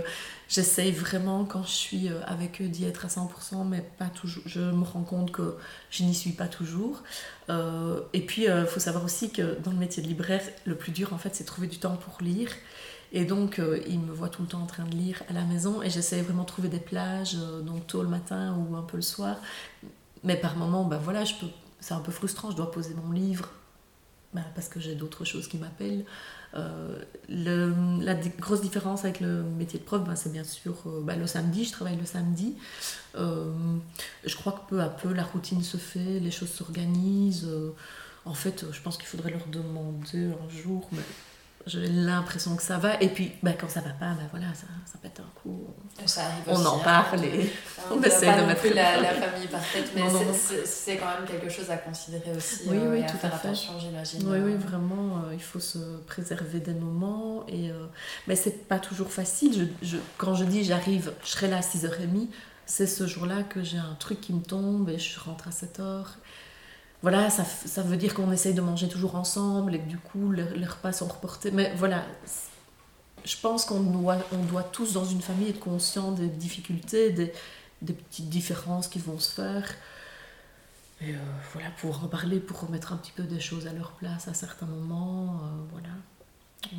j'essaye vraiment quand je suis avec eux d'y être à 100% mais pas toujours je me rends compte que je n'y suis pas toujours et puis il faut savoir aussi que dans le métier de libraire le plus dur en fait c'est trouver du temps pour lire et donc, euh, il me voit tout le temps en train de lire à la maison et j'essaie vraiment de trouver des plages, euh, donc tôt le matin ou un peu le soir. Mais par moments, bah voilà, je peux, c'est un peu frustrant, je dois poser mon livre bah, parce que j'ai d'autres choses qui m'appellent. Euh, la grosse différence avec le métier de prof, bah, c'est bien sûr bah, le samedi, je travaille le samedi. je crois que peu à peu, la routine se fait, les choses s'organisent. en fait, je pense qu'il faudrait leur demander un jour, j'ai l'impression que ça va. Et puis, ben, quand ça va pas, ben voilà, ça, ça pète un coup. Ça on en hein. parle et on, on essaie de mettre la, la, famille par tête, mais c'est quand même quelque chose à considérer aussi. Oui, euh, oui, et tout à faire à fait. attention, j'imagine. Oui, oui, vraiment, euh, il faut se préserver des moments. Et, euh, mais c'est pas toujours facile. Je, je, quand je dis j'arrive, je serai là à 6h30, c'est ce jour-là que j'ai un truc qui me tombe et je rentre à 7h voilà, ça, veut dire qu'on essaye de manger toujours ensemble et que du coup les, repas sont reportés. Mais voilà, je pense qu'on doit, tous dans une famille être conscients des difficultés, des, des petites différences qui vont se faire. Et euh, voilà, pour en parler, pour remettre un petit peu des choses à leur place à certains moments. Euh, voilà,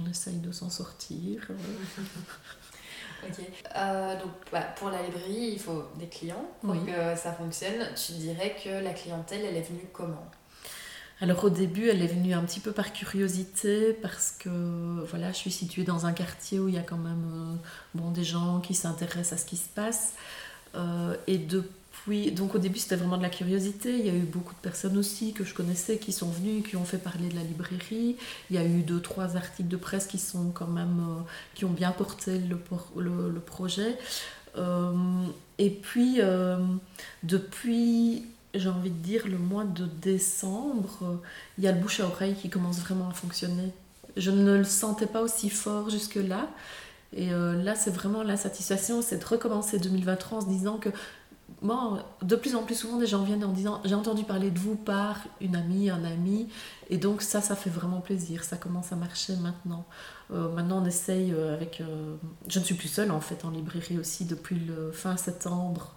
on essaye de s'en sortir. Ok. Euh, donc, bah, pour la librairie, il faut des clients pour que ça fonctionne. Tu dirais que la clientèle, elle est venue comment? Alors au début, elle est venue un petit peu par curiosité parce que voilà, je suis située dans un quartier où il y a quand même euh, bon, des gens qui s'intéressent à ce qui se passe. Euh, et de oui, donc au début c'était vraiment de la curiosité. Il y a eu beaucoup de personnes aussi que je connaissais qui sont venues, qui ont fait parler de la librairie. Il y a eu deux, trois articles de presse qui sont quand même, euh, qui ont bien porté le, le, projet. Euh, et puis, euh, depuis, j'ai envie de dire, le mois de décembre, il y a le bouche à oreille qui commence vraiment à fonctionner. Je ne le sentais pas aussi fort jusque-là. Et là, c'est vraiment la satisfaction, c'est de recommencer 2023 en se disant que bon, de plus en plus souvent, des gens viennent en disant J'ai entendu parler de vous par une amie, un ami. Et donc, ça, ça fait vraiment plaisir. Ça commence à marcher maintenant. Euh, maintenant, on essaye euh, avec. Euh, je ne suis plus seule, en fait, en librairie aussi depuis le fin septembre.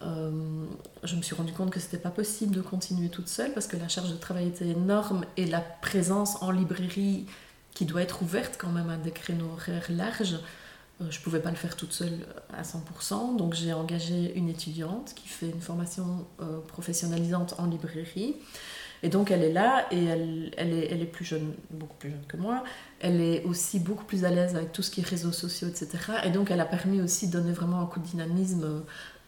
je me suis rendu compte que c'était pas possible de continuer toute seule parce que la charge de travail était énorme et la présence en librairie qui doit être ouverte quand même à des créneaux horaires larges je ne pouvais pas le faire toute seule à 100%, donc j'ai engagé une étudiante qui fait une formation euh, professionnalisante en librairie. Et donc elle est là et elle, elle, est, elle est plus jeune, beaucoup plus jeune que moi. Elle est aussi beaucoup plus à l'aise avec tout ce qui est réseaux sociaux, etc. Et donc elle a permis aussi de donner vraiment un coup de dynamisme euh,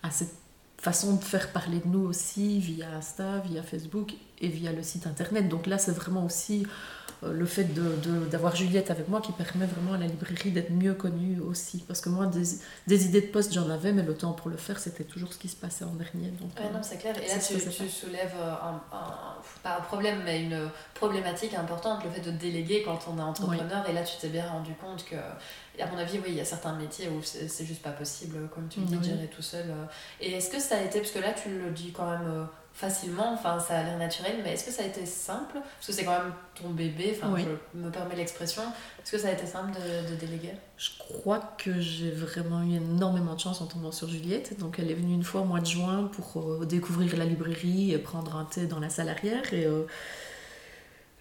à cette façon de faire parler de nous aussi via Insta, via Facebook et via le site internet. Donc là c'est vraiment aussi euh, le fait d'avoir Juliette avec moi qui permet vraiment à la librairie d'être mieux connue aussi. Parce que moi, des, des idées de poste, j'en avais, mais le temps pour le faire, c'était toujours ce qui se passait en dernier. Donc, non, c'est clair. Et là, tu, tu soulèves euh, un, pas un problème, mais une problématique importante, le fait de déléguer quand on est entrepreneur. Et là, tu t'es bien rendu compte que, à mon avis, oui, il y a certains métiers où c'est juste pas possible, comme tu le dis, de gérer tout seul. Euh. Et est-ce que ça a été, parce que là, tu le dis quand même facilement, enfin ça a l'air naturel, mais est-ce que ça a été simple? Parce que c'est quand même ton bébé, enfin je me permets l'expression. Est-ce que ça a été simple de, de déléguer? Je crois que j'ai vraiment eu énormément de chance en tombant sur Juliette. Donc elle est venue une fois au mois de juin pour euh, découvrir la librairie et prendre un thé dans la salle arrière. Et euh,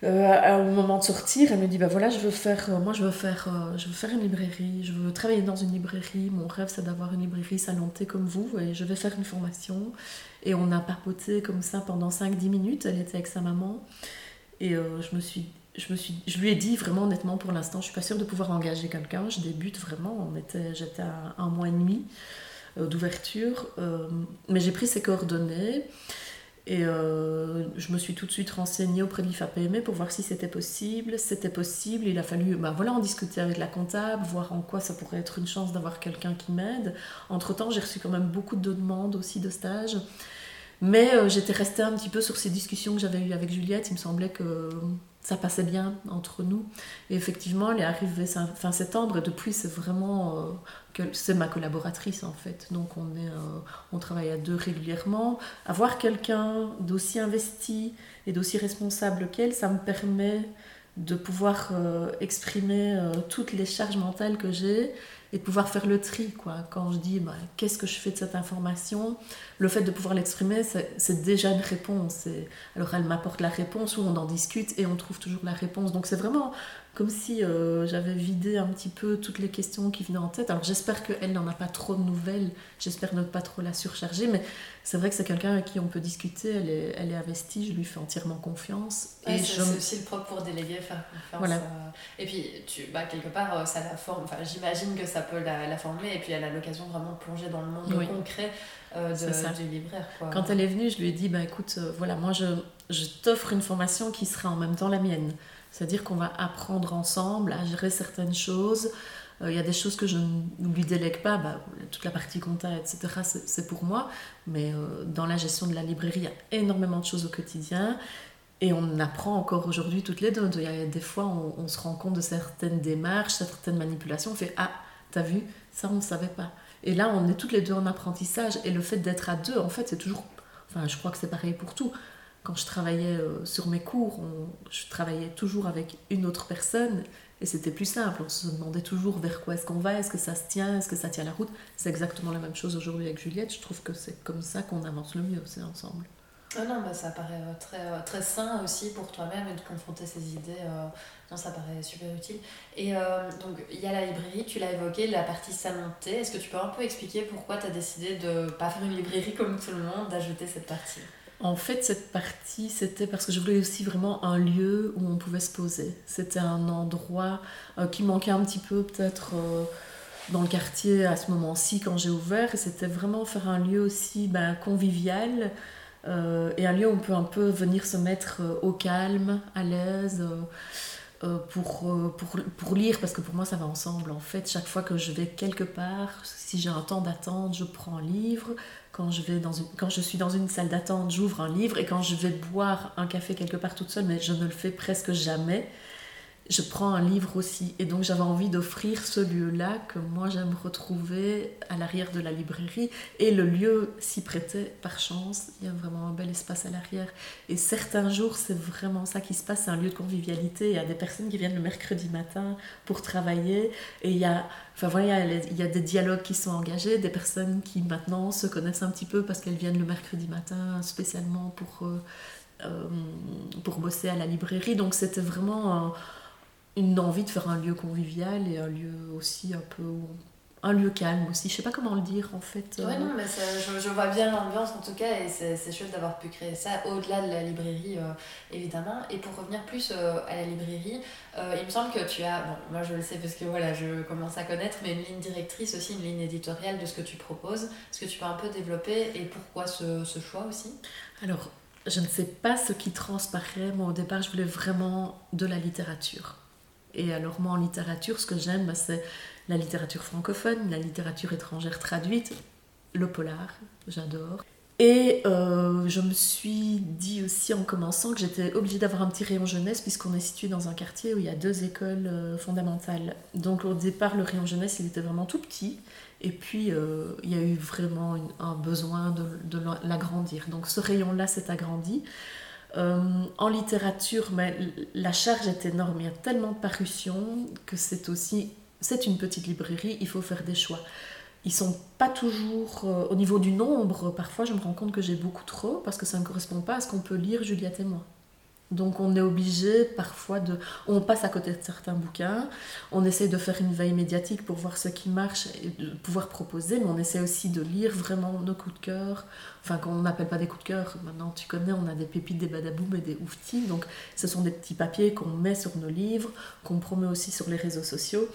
euh, au moment de sortir, elle me dit bah voilà, je veux faire, moi je veux faire, je veux faire une librairie, je veux travailler dans une librairie. Mon rêve c'est d'avoir une librairie salon comme vous et je vais faire une formation. Et on a papoté comme ça pendant 5-10 minutes. Elle était avec sa maman. Et euh, je, me suis, je, me suis, je lui ai dit vraiment honnêtement, pour l'instant, je suis pas sûre de pouvoir engager quelqu'un. Je débute vraiment. On était, j'étais à un mois et demi. d'ouverture. mais j'ai pris ses coordonnées. Et je me suis tout de suite renseignée auprès de l'IFAPME pour voir si c'était possible. C'était possible, il a fallu bah, voilà, en discuter avec la comptable, voir en quoi ça pourrait être une chance d'avoir quelqu'un qui m'aide. Entre-temps, j'ai reçu quand même beaucoup de demandes aussi de stages. Mais j'étais restée un petit peu sur ces discussions que j'avais eues avec Juliette. Il me semblait que ça passait bien entre nous. Et effectivement, elle est arrivée fin septembre et depuis, c'est vraiment euh, que c'est ma collaboratrice en fait. Donc on, est, euh, on travaille à deux régulièrement. Avoir quelqu'un d'aussi investi et d'aussi responsable qu'elle, ça me permet de pouvoir euh, exprimer toutes les charges mentales que j'ai et de pouvoir faire le tri. Quoi. Quand je dis bah, qu'est-ce que je fais de cette information, le fait de pouvoir l'exprimer, c'est déjà une réponse. Et, alors elle m'apporte la réponse ou on en discute et on trouve toujours la réponse. Donc c'est vraiment comme si euh, j'avais vidé un petit peu toutes les questions qui venaient en tête. Alors j'espère qu'elle n'en a pas trop de nouvelles, j'espère ne pas trop la surcharger, mais c'est vrai que c'est quelqu'un avec qui on peut discuter, elle est, elle est investie, je lui fais entièrement confiance. et c'est aussi le propre pour déléguer, faire confiance. Voilà. Euh, et puis, tu, bah, quelque part, euh, ça la forme, enfin, j'imagine que ça peut la, la, former, et puis elle a l'occasion vraiment de plonger dans le monde concret de, du libraire. Quoi. Quand elle est venue, je lui ai dit, bah, écoute, voilà, moi je, je t'offre une formation qui sera en même temps la mienne. C'est-à-dire qu'on va apprendre ensemble à gérer certaines choses. Euh, il y a des choses que je ne lui délègue pas, bah, toute la partie compta, etc., c'est pour moi. Mais euh, dans la gestion de la librairie, il y a énormément de choses au quotidien. Et on apprend encore aujourd'hui toutes les deux. Il y a des fois, on, se rend compte de certaines démarches, certaines manipulations. On fait Ah, t'as vu, ça, on ne savait pas. Et là, on est toutes les deux en apprentissage. Et le fait d'être à deux, en fait, c'est toujours. Enfin, je crois que c'est pareil pour tout quand je travaillais euh, sur mes cours, je travaillais toujours avec une autre personne et c'était plus simple. On se demandait toujours vers quoi est-ce qu'on va, est-ce que ça se tient, est-ce que ça tient la route. C'est exactement la même chose aujourd'hui avec Juliette. Je trouve que c'est comme ça qu'on avance le mieux, c'est ensemble. Ah non, bah ça paraît euh, très, euh, très sain aussi pour toi-même et de confronter ces idées. non, ça paraît super utile. Et donc, il y a la librairie, tu l'as évoqué, la partie salanté. Est-ce que tu peux un peu expliquer pourquoi tu as décidé de ne pas faire une librairie comme tout le monde, d'ajouter cette partie? En fait, cette partie, c'était parce que je voulais aussi vraiment un lieu où on pouvait se poser. C'était un endroit euh, qui manquait un petit peu peut-être euh, dans le quartier à ce moment-ci quand j'ai ouvert. C'était vraiment faire un lieu aussi ben, convivial euh, et un lieu où on peut un peu venir se mettre au calme, à l'aise. Pour, pour, lire, parce que pour moi ça va ensemble en fait. Chaque fois que je vais quelque part, si j'ai un temps d'attente, je prends un livre. Quand je, quand je suis dans une salle d'attente, j'ouvre un livre et quand je vais boire un café quelque part toute seule, mais je ne le fais presque jamais, je prends un livre aussi. Et donc j'avais envie d'offrir ce lieu-là que moi j'aime retrouver à l'arrière de la librairie. Et le lieu s'y prêtait par chance. Il y a vraiment un bel espace à l'arrière. Et certains jours, c'est vraiment ça qui se passe. C'est un lieu de convivialité. Il y a des personnes qui viennent le mercredi matin pour travailler. Et il y a, enfin voilà, il y a des dialogues qui sont engagés. Des personnes qui maintenant se connaissent un petit peu parce qu'elles viennent le mercredi matin spécialement pour... Euh, euh, pour bosser à la librairie. Donc c'était vraiment une envie de faire un lieu convivial et un lieu aussi un peu un lieu calme aussi. Je sais pas comment le dire en fait. Ouais, non, mais je, vois bien l'ambiance en tout cas et c'est chouette d'avoir pu créer ça au-delà de la librairie euh, évidemment. Et pour revenir plus euh, à la librairie, euh, il me semble que tu as, bon, moi je le sais parce que voilà, je commence à connaître, mais une ligne directrice aussi, une ligne éditoriale de ce que tu proposes. Est-ce que tu peux un peu développer et pourquoi ce, ce choix aussi? Alors, je ne sais pas ce qui transparaît. Moi au départ, je voulais vraiment de la littérature et alors moi en littérature, ce que j'aime, bah, c'est la littérature francophone, la littérature étrangère traduite, le polar, j'adore. Et euh, je me suis dit aussi en commençant que j'étais obligée d'avoir un petit rayon jeunesse puisqu'on est situé dans un quartier où il y a deux écoles euh, fondamentales. Donc au départ, le rayon jeunesse, il était vraiment tout petit. Et puis, euh, il y a eu vraiment un besoin de, de l'agrandir. Donc ce rayon-là s'est agrandi. Euh, en littérature, mais la charge est énorme. Il y a tellement de parutions que c'est aussi. C'est une petite librairie, il faut faire des choix. Ils sont pas toujours euh, au niveau du nombre. Parfois, je me rends compte que j'ai beaucoup trop parce que ça ne correspond pas à ce qu'on peut lire Juliette et moi. Donc on est obligé parfois de... On passe à côté de certains bouquins, on essaie de faire une veille médiatique pour voir ce qui marche et de pouvoir proposer, mais on essaie aussi de lire vraiment nos coups de cœur, enfin qu'on n'appelle pas des coups de cœur, maintenant tu connais, on a des pépites, des badaboum et des ouftis, donc ce sont des petits papiers qu'on met sur nos livres, qu'on promet aussi sur les réseaux sociaux.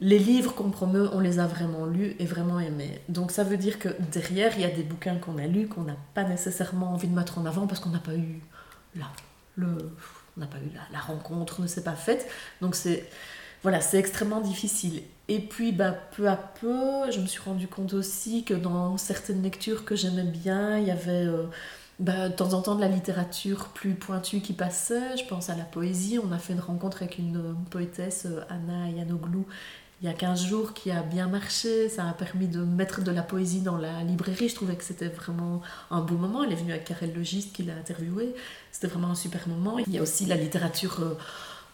les livres qu'on promeut, on les a vraiment lus et vraiment aimés. Donc ça veut dire que derrière, il y a des bouquins qu'on a lus, qu'on n'a pas nécessairement envie de mettre en avant parce qu'on n'a pas eu là, on n'a pas eu la, rencontre, ne s'est pas faite. Donc c'est voilà, c'est extrêmement difficile. Et puis, bah, peu à peu, je me suis rendu compte aussi que dans certaines lectures que j'aimais bien, il y avait euh, bah, de temps en temps de la littérature plus pointue qui passait. Je pense à la poésie. On a fait une rencontre avec une, euh, poétesse, euh, Anna Yanoglou, il y a 15 jours qui a bien marché. Ça a permis de mettre de la poésie dans la librairie. Je trouvais que c'était vraiment un beau moment. Elle est venue avec Karel Logiste qui l'a interviewée. C'était vraiment un super moment. Il y a aussi la littérature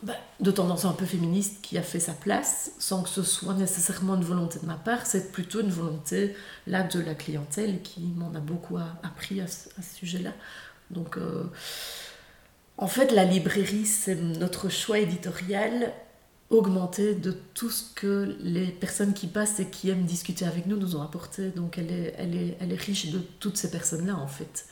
bah, de tendance un peu féministe qui a fait sa place, sans que ce soit nécessairement une volonté de ma part, c'est plutôt une volonté là de la clientèle qui m'en a beaucoup appris à, ce sujet-là. Donc, euh, en fait, la librairie, c'est notre choix éditorial augmenté de tout ce que les personnes qui passent et qui aiment discuter avec nous nous ont apporté. Donc, elle est, elle est, elle est riche de toutes ces personnes-là, en fait.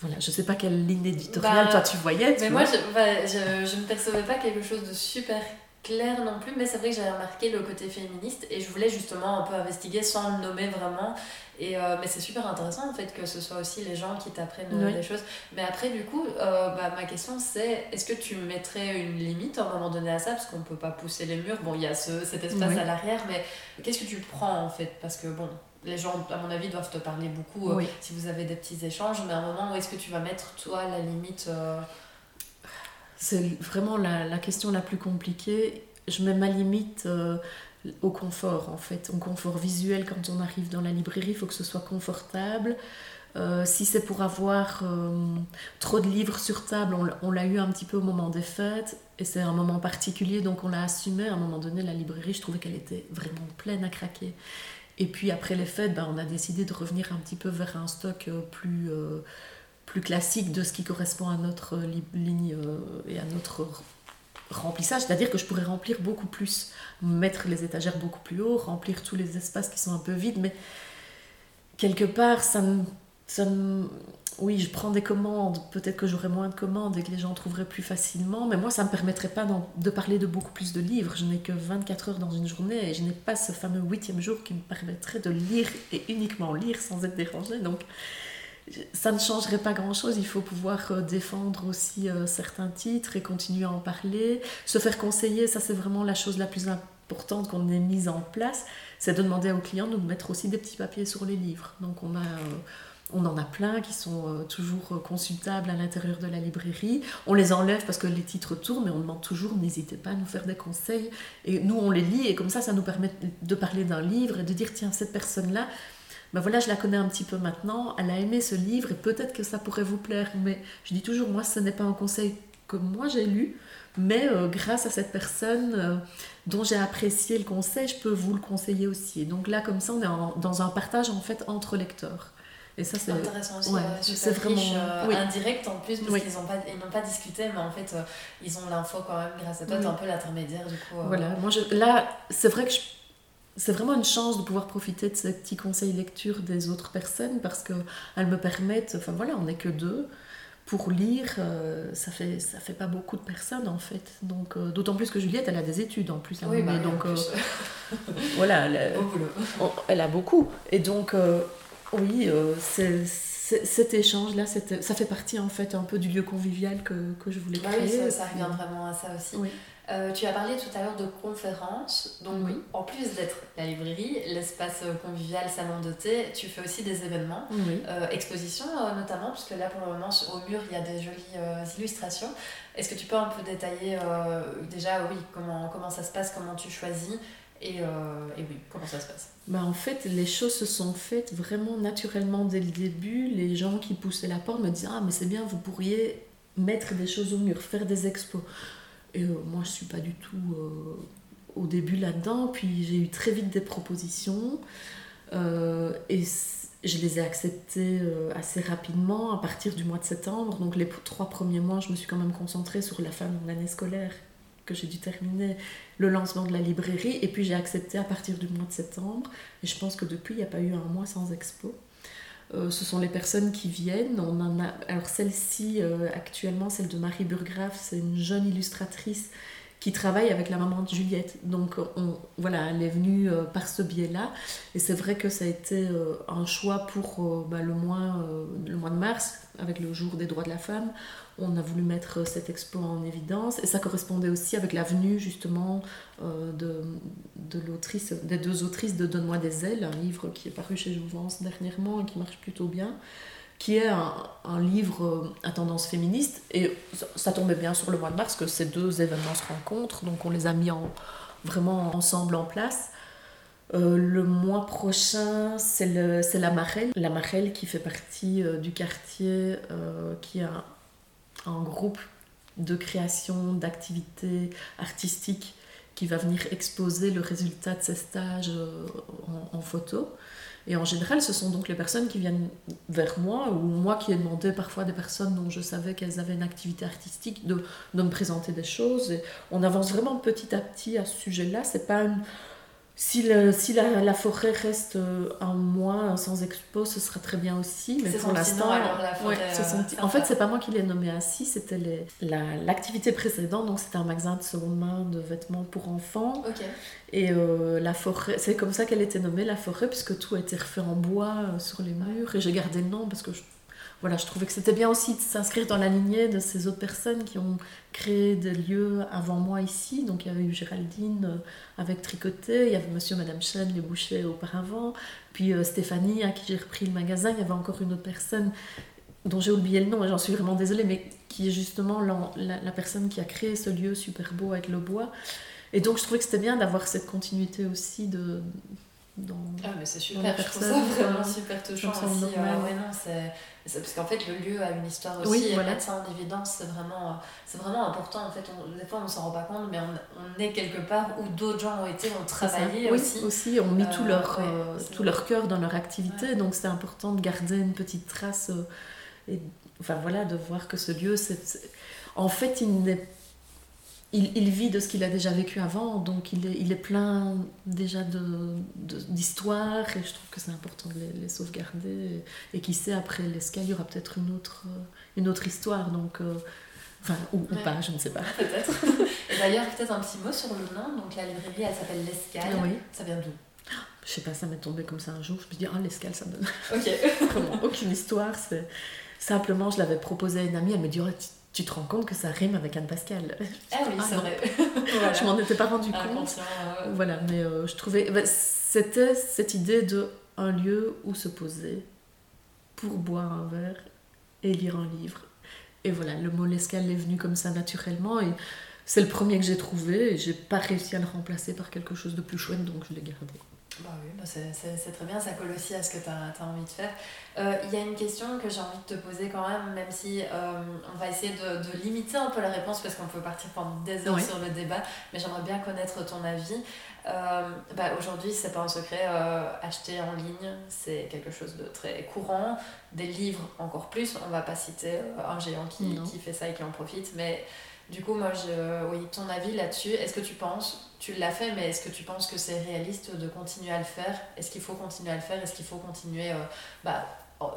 Voilà, je sais pas quelle ligne éditoriale bah, toi tu voyais. mais moi, bah, je, je, ne percevais pas quelque chose de super clair non plus, mais c'est vrai que j'avais remarqué le côté féministe et je voulais justement un peu investiguer sans le nommer vraiment. Et, euh, mais c'est super intéressant en fait que ce soit aussi les gens qui t'apprennent des choses. Mais après, du coup, euh, bah, ma question c'est est-ce que tu mettrais une limite à un moment donné à ça? Parce qu'on peut pas pousser les murs. Bon, il y a ce, cet espace à l'arrière, mais qu'est-ce que tu prends en fait? Parce que bon, les gens, à mon avis, doivent te parler beaucoup euh, si vous avez des petits échanges, mais à un moment, où est-ce que tu vas mettre, toi, la limite euh C'est vraiment la, question la plus compliquée. Je mets ma limite euh, au confort, en fait, au confort visuel quand on arrive dans la librairie, il faut que ce soit confortable. si c'est pour avoir trop de livres sur table, on, l'a eu un petit peu au moment des fêtes, et c'est un moment particulier, donc on l'a assumé. À un moment donné, la librairie, je trouvais qu'elle était vraiment pleine à craquer. Et puis après les fêtes, ben, on a décidé de revenir un petit peu vers un stock euh, plus, euh, plus classique de ce qui correspond à notre ligne euh, et à notre remplissage. C'est-à-dire que je pourrais remplir beaucoup plus, mettre les étagères beaucoup plus haut, remplir tous les espaces qui sont un peu vides, mais quelque part, ça ça oui, je prends des commandes, peut-être que j'aurai moins de commandes et que les gens trouveraient plus facilement, mais moi, ça ne me permettrait pas de parler de beaucoup plus de livres. Je n'ai que 24 heures dans une journée et je n'ai pas ce fameux huitième jour qui me permettrait de lire et uniquement lire sans être dérangée. Donc, ça ne changerait pas grand-chose. Il faut pouvoir euh, défendre aussi euh, certains titres et continuer à en parler. Se faire conseiller, ça c'est vraiment la chose la plus importante qu'on ait mise en place. C'est de demander aux clients de nous mettre aussi des petits papiers sur les livres. Donc on a... Euh, on en a plein qui sont toujours consultables à l'intérieur de la librairie. On les enlève parce que les titres tournent, mais on demande toujours, n'hésitez pas à nous faire des conseils. Et nous, on les lit, et comme ça, ça nous permet de parler d'un livre et de dire, tiens, cette personne-là, ben voilà, je la connais un petit peu maintenant, elle a aimé ce livre, et peut-être que ça pourrait vous plaire. Mais je dis toujours, moi, ce n'est pas un conseil que moi j'ai lu, mais euh, grâce à cette personne dont j'ai apprécié le conseil, je peux vous le conseiller aussi. Et donc là, comme ça, on est dans un partage en fait entre lecteurs. Et ça, c'est intéressant aussi. c'est vraiment euh, indirect en plus, parce qu'ils n'ont pas, ils pas discuté, mais en fait, euh, ils ont l'info quand même grâce à toi. Tu es un peu l'intermédiaire, du coup. Euh. Voilà, moi, je, là, c'est vrai que c'est vraiment une chance de pouvoir profiter de ces petits conseils lecture des autres personnes parce qu'elles me permettent, enfin voilà, on n'est que deux. Pour lire, ça fait ça fait pas beaucoup de personnes en fait. Donc d'autant plus que Juliette, elle a des études en plus. Hein, oui, bah, donc voilà, elle, elle, a beaucoup. Et donc oui, euh, cet échange-là, ça fait partie en fait un peu du lieu convivial que, que je voulais bah créer. oui, ça, revient vraiment à ça aussi. Euh, tu as parlé tout à l'heure de conférences, donc en plus d'être la librairie, l'espace convivial, salon de thé, tu fais aussi des événements, euh, expositions notamment, puisque là pour le moment au mur il y a des jolies illustrations. Est-ce que tu peux un peu détailler déjà, oui, comment, comment ça se passe, comment tu choisis et, et oui, comment ça se passe? Bah en fait, les choses se sont faites vraiment naturellement dès le début. Les gens qui poussaient la porte me disaient Ah, mais c'est bien, vous pourriez mettre des choses au mur, faire des expos. Et euh, moi, je suis pas du tout euh, au début là-dedans. Puis j'ai eu très vite des propositions. Euh, et je les ai acceptées assez rapidement à partir du mois de septembre. Donc les trois premiers mois, je me suis quand même concentrée sur la fin de l'année scolaire que j'ai dû terminer le lancement de la librairie. Et puis j'ai accepté à partir du mois de septembre. Et je pense que depuis, il n'y a pas eu un mois sans expo. Euh, ce sont les personnes qui viennent. On a, alors celle-ci, euh, actuellement, celle de Marie Burgraff, c'est une jeune illustratrice qui travaille avec la maman de Juliette. Donc on, voilà, elle est venue euh, par ce biais-là. Et c'est vrai que ça a été un choix pour bah, le, mois, le mois de mars, avec le jour des droits de la femme. On a voulu mettre cette expo en évidence. Et ça correspondait aussi avec la venue justement de, de l'autrice, des deux autrices de Donne-moi des ailes, un livre qui est paru chez Jouvence dernièrement et qui marche plutôt bien qui est un, livre euh, à tendance féministe. Et ça, tombait bien sur le mois de mars que ces deux événements se rencontrent, donc on les a mis en, vraiment ensemble en place. Euh, le mois prochain, c'est la Marelle. La Marelle qui fait partie euh, du quartier, qui a un, groupe de création, d'activités artistiques qui va venir exposer le résultat de ces stages en, en photo. Et en général, ce sont donc les personnes qui viennent vers moi, ou moi qui ai demandé parfois des personnes dont je savais qu'elles avaient une activité artistique de, de me présenter des choses. Et on avance vraiment petit à petit à ce sujet-là. C'est pas une, si, si la, la, forêt reste euh, un mois sans expo, ce sera très bien aussi. Mais pour l'instant, ouais, euh, en fait, c'est pas moi qui l'ai nommé ainsi, c'était l'activité précédente. Donc, c'était un magasin de seconde main de vêtements pour enfants. Et euh, la forêt, c'est comme ça qu'elle était nommée, la forêt, puisque tout a été refait en bois sur les murs. Et j'ai gardé le nom parce que je voilà, je trouvais que c'était bien aussi de s'inscrire dans la lignée de ces autres personnes qui ont créé des lieux avant moi ici. Donc il y avait eu Géraldine euh, avec Tricoté, il y avait monsieur et madame Chen, les bouchers auparavant, puis euh, Stéphanie à qui j'ai repris le magasin, il y avait encore une autre personne dont j'ai oublié le nom et j'en suis vraiment désolée, mais qui est justement la, la, personne qui a créé ce lieu super beau avec le bois. Et donc je trouvais que c'était bien d'avoir cette continuité aussi de, ah mais c'est super, je trouve ça vraiment super touchant aussi. Euh, ouais, non, c'est, parce qu'en fait le lieu a une histoire aussi oui, et mettre ça en évidence c'est vraiment, c'est vraiment important. En fait, des fois on s'en rend pas compte mais on, on, est quelque part où d'autres gens ont été, ont travaillé aussi. Oui, aussi, ont mis tout, euh, leur, euh, tout leur cœur dans leur activité donc c'est important de garder une petite trace et enfin voilà, de voir que ce lieu, c'est, en fait il n'est il, il, vit de ce qu'il a déjà vécu avant, donc il est, il est plein déjà d'histoires de, et je trouve que c'est important de les, les sauvegarder. Et, qui sait, après l'escale, il y aura peut-être une autre, une autre histoire, donc, euh, enfin, ou, pas, je ne sais pas. Peut-être. d'ailleurs, peut-être un petit mot sur le nom. Donc la librairie, elle s'appelle L'Escale. Oui. Ça vient d'où? Je sais pas, ça m'est tombé comme ça un jour. Je me suis dit, ah, l'Escale, ça me donne. Ok. Comment Aucune histoire. C'est simplement, je l'avais proposé à une amie, elle me dit, oh, tu te rends compte que ça rime avec Anne Pascal. Ah oui, c'est vrai. Je m'en étais pas rendu compte. Voilà, mais euh, je trouvais. Bah, c'était cette idée de un lieu où se poser pour boire un verre et lire un livre. Et voilà, le mot l'escale est venu comme ça naturellement et c'est le premier que j'ai trouvé et j'ai pas réussi à le remplacer par quelque chose de plus chouette donc je l'ai gardé. Bah oui, bah c'est très bien, ça colle aussi à ce que tu as, envie de faire. Euh, il y a une question que j'ai envie de te poser quand même, même si euh, on va essayer de, de, limiter un peu la réponse parce qu'on peut partir pendant des heures sur le débat, mais j'aimerais bien connaître ton avis. Euh, bah Aujourd'hui, c'est pas un secret, euh, acheter en ligne, c'est quelque chose de très courant. Des livres, encore plus. On va pas citer un géant qui, qui fait ça et qui en profite, mais du coup, moi, je, oui, ton avis là-dessus, est-ce que tu penses, tu l'as fait, mais est-ce que tu penses que c'est réaliste de continuer à le faire? Est-ce qu'il faut continuer à le faire? Est-ce qu'il faut continuer, euh, bah,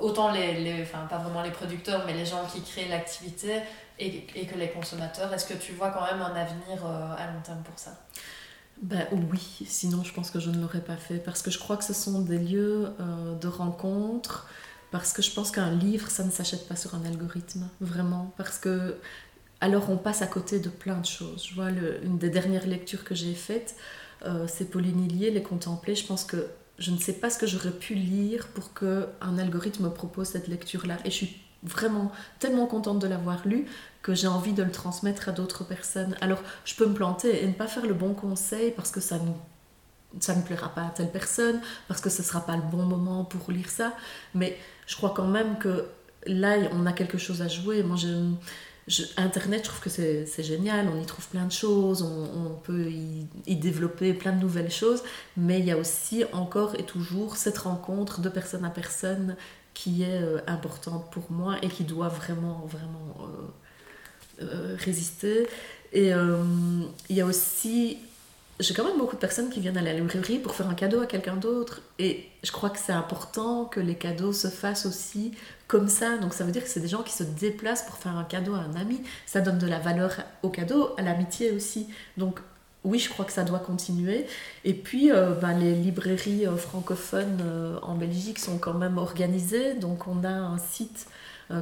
autant les, les, enfin pas vraiment les producteurs, mais les gens qui créent l'activité et, et, que les consommateurs, est-ce que tu vois quand même un avenir euh, à long terme pour ça? Ben oui, sinon je pense que je ne l'aurais pas fait parce que je crois que ce sont des lieux euh, de rencontre, parce que je pense qu'un livre ça ne s'achète pas sur un algorithme, vraiment, parce que alors on passe à côté de plein de choses. Je vois une des dernières lectures que j'ai faites, euh, c'est Pauline Hillier, Les Contempler. Je pense que je ne sais pas ce que j'aurais pu lire pour qu'un algorithme me propose cette lecture-là. Et je suis vraiment tellement contente de l'avoir lu que j'ai envie de le transmettre à d'autres personnes. Alors je peux me planter et ne pas faire le bon conseil parce que ça ne ça ne plaira pas à telle personne, parce que ce ne sera pas le bon moment pour lire ça. Mais je crois quand même que là, on a quelque chose à jouer. Moi, je, Internet, je trouve que c'est génial, on y trouve plein de choses, on, peut y, y, développer plein de nouvelles choses, mais il y a aussi encore et toujours cette rencontre de personne à personne qui est euh, importante pour moi et qui doit vraiment, vraiment euh, euh, résister. Et il y a aussi j'ai quand même beaucoup de personnes qui viennent à la librairie pour faire un cadeau à quelqu'un d'autre. Et je crois que c'est important que les cadeaux se fassent aussi ça. Donc ça veut dire que c'est des gens qui se déplacent pour faire un cadeau à un ami. Ça donne de la valeur au cadeau, à l'amitié aussi. Donc oui, je crois que ça doit continuer. Et puis, euh, ben, les librairies euh, francophones euh, en Belgique sont quand même organisées. Donc, on a un site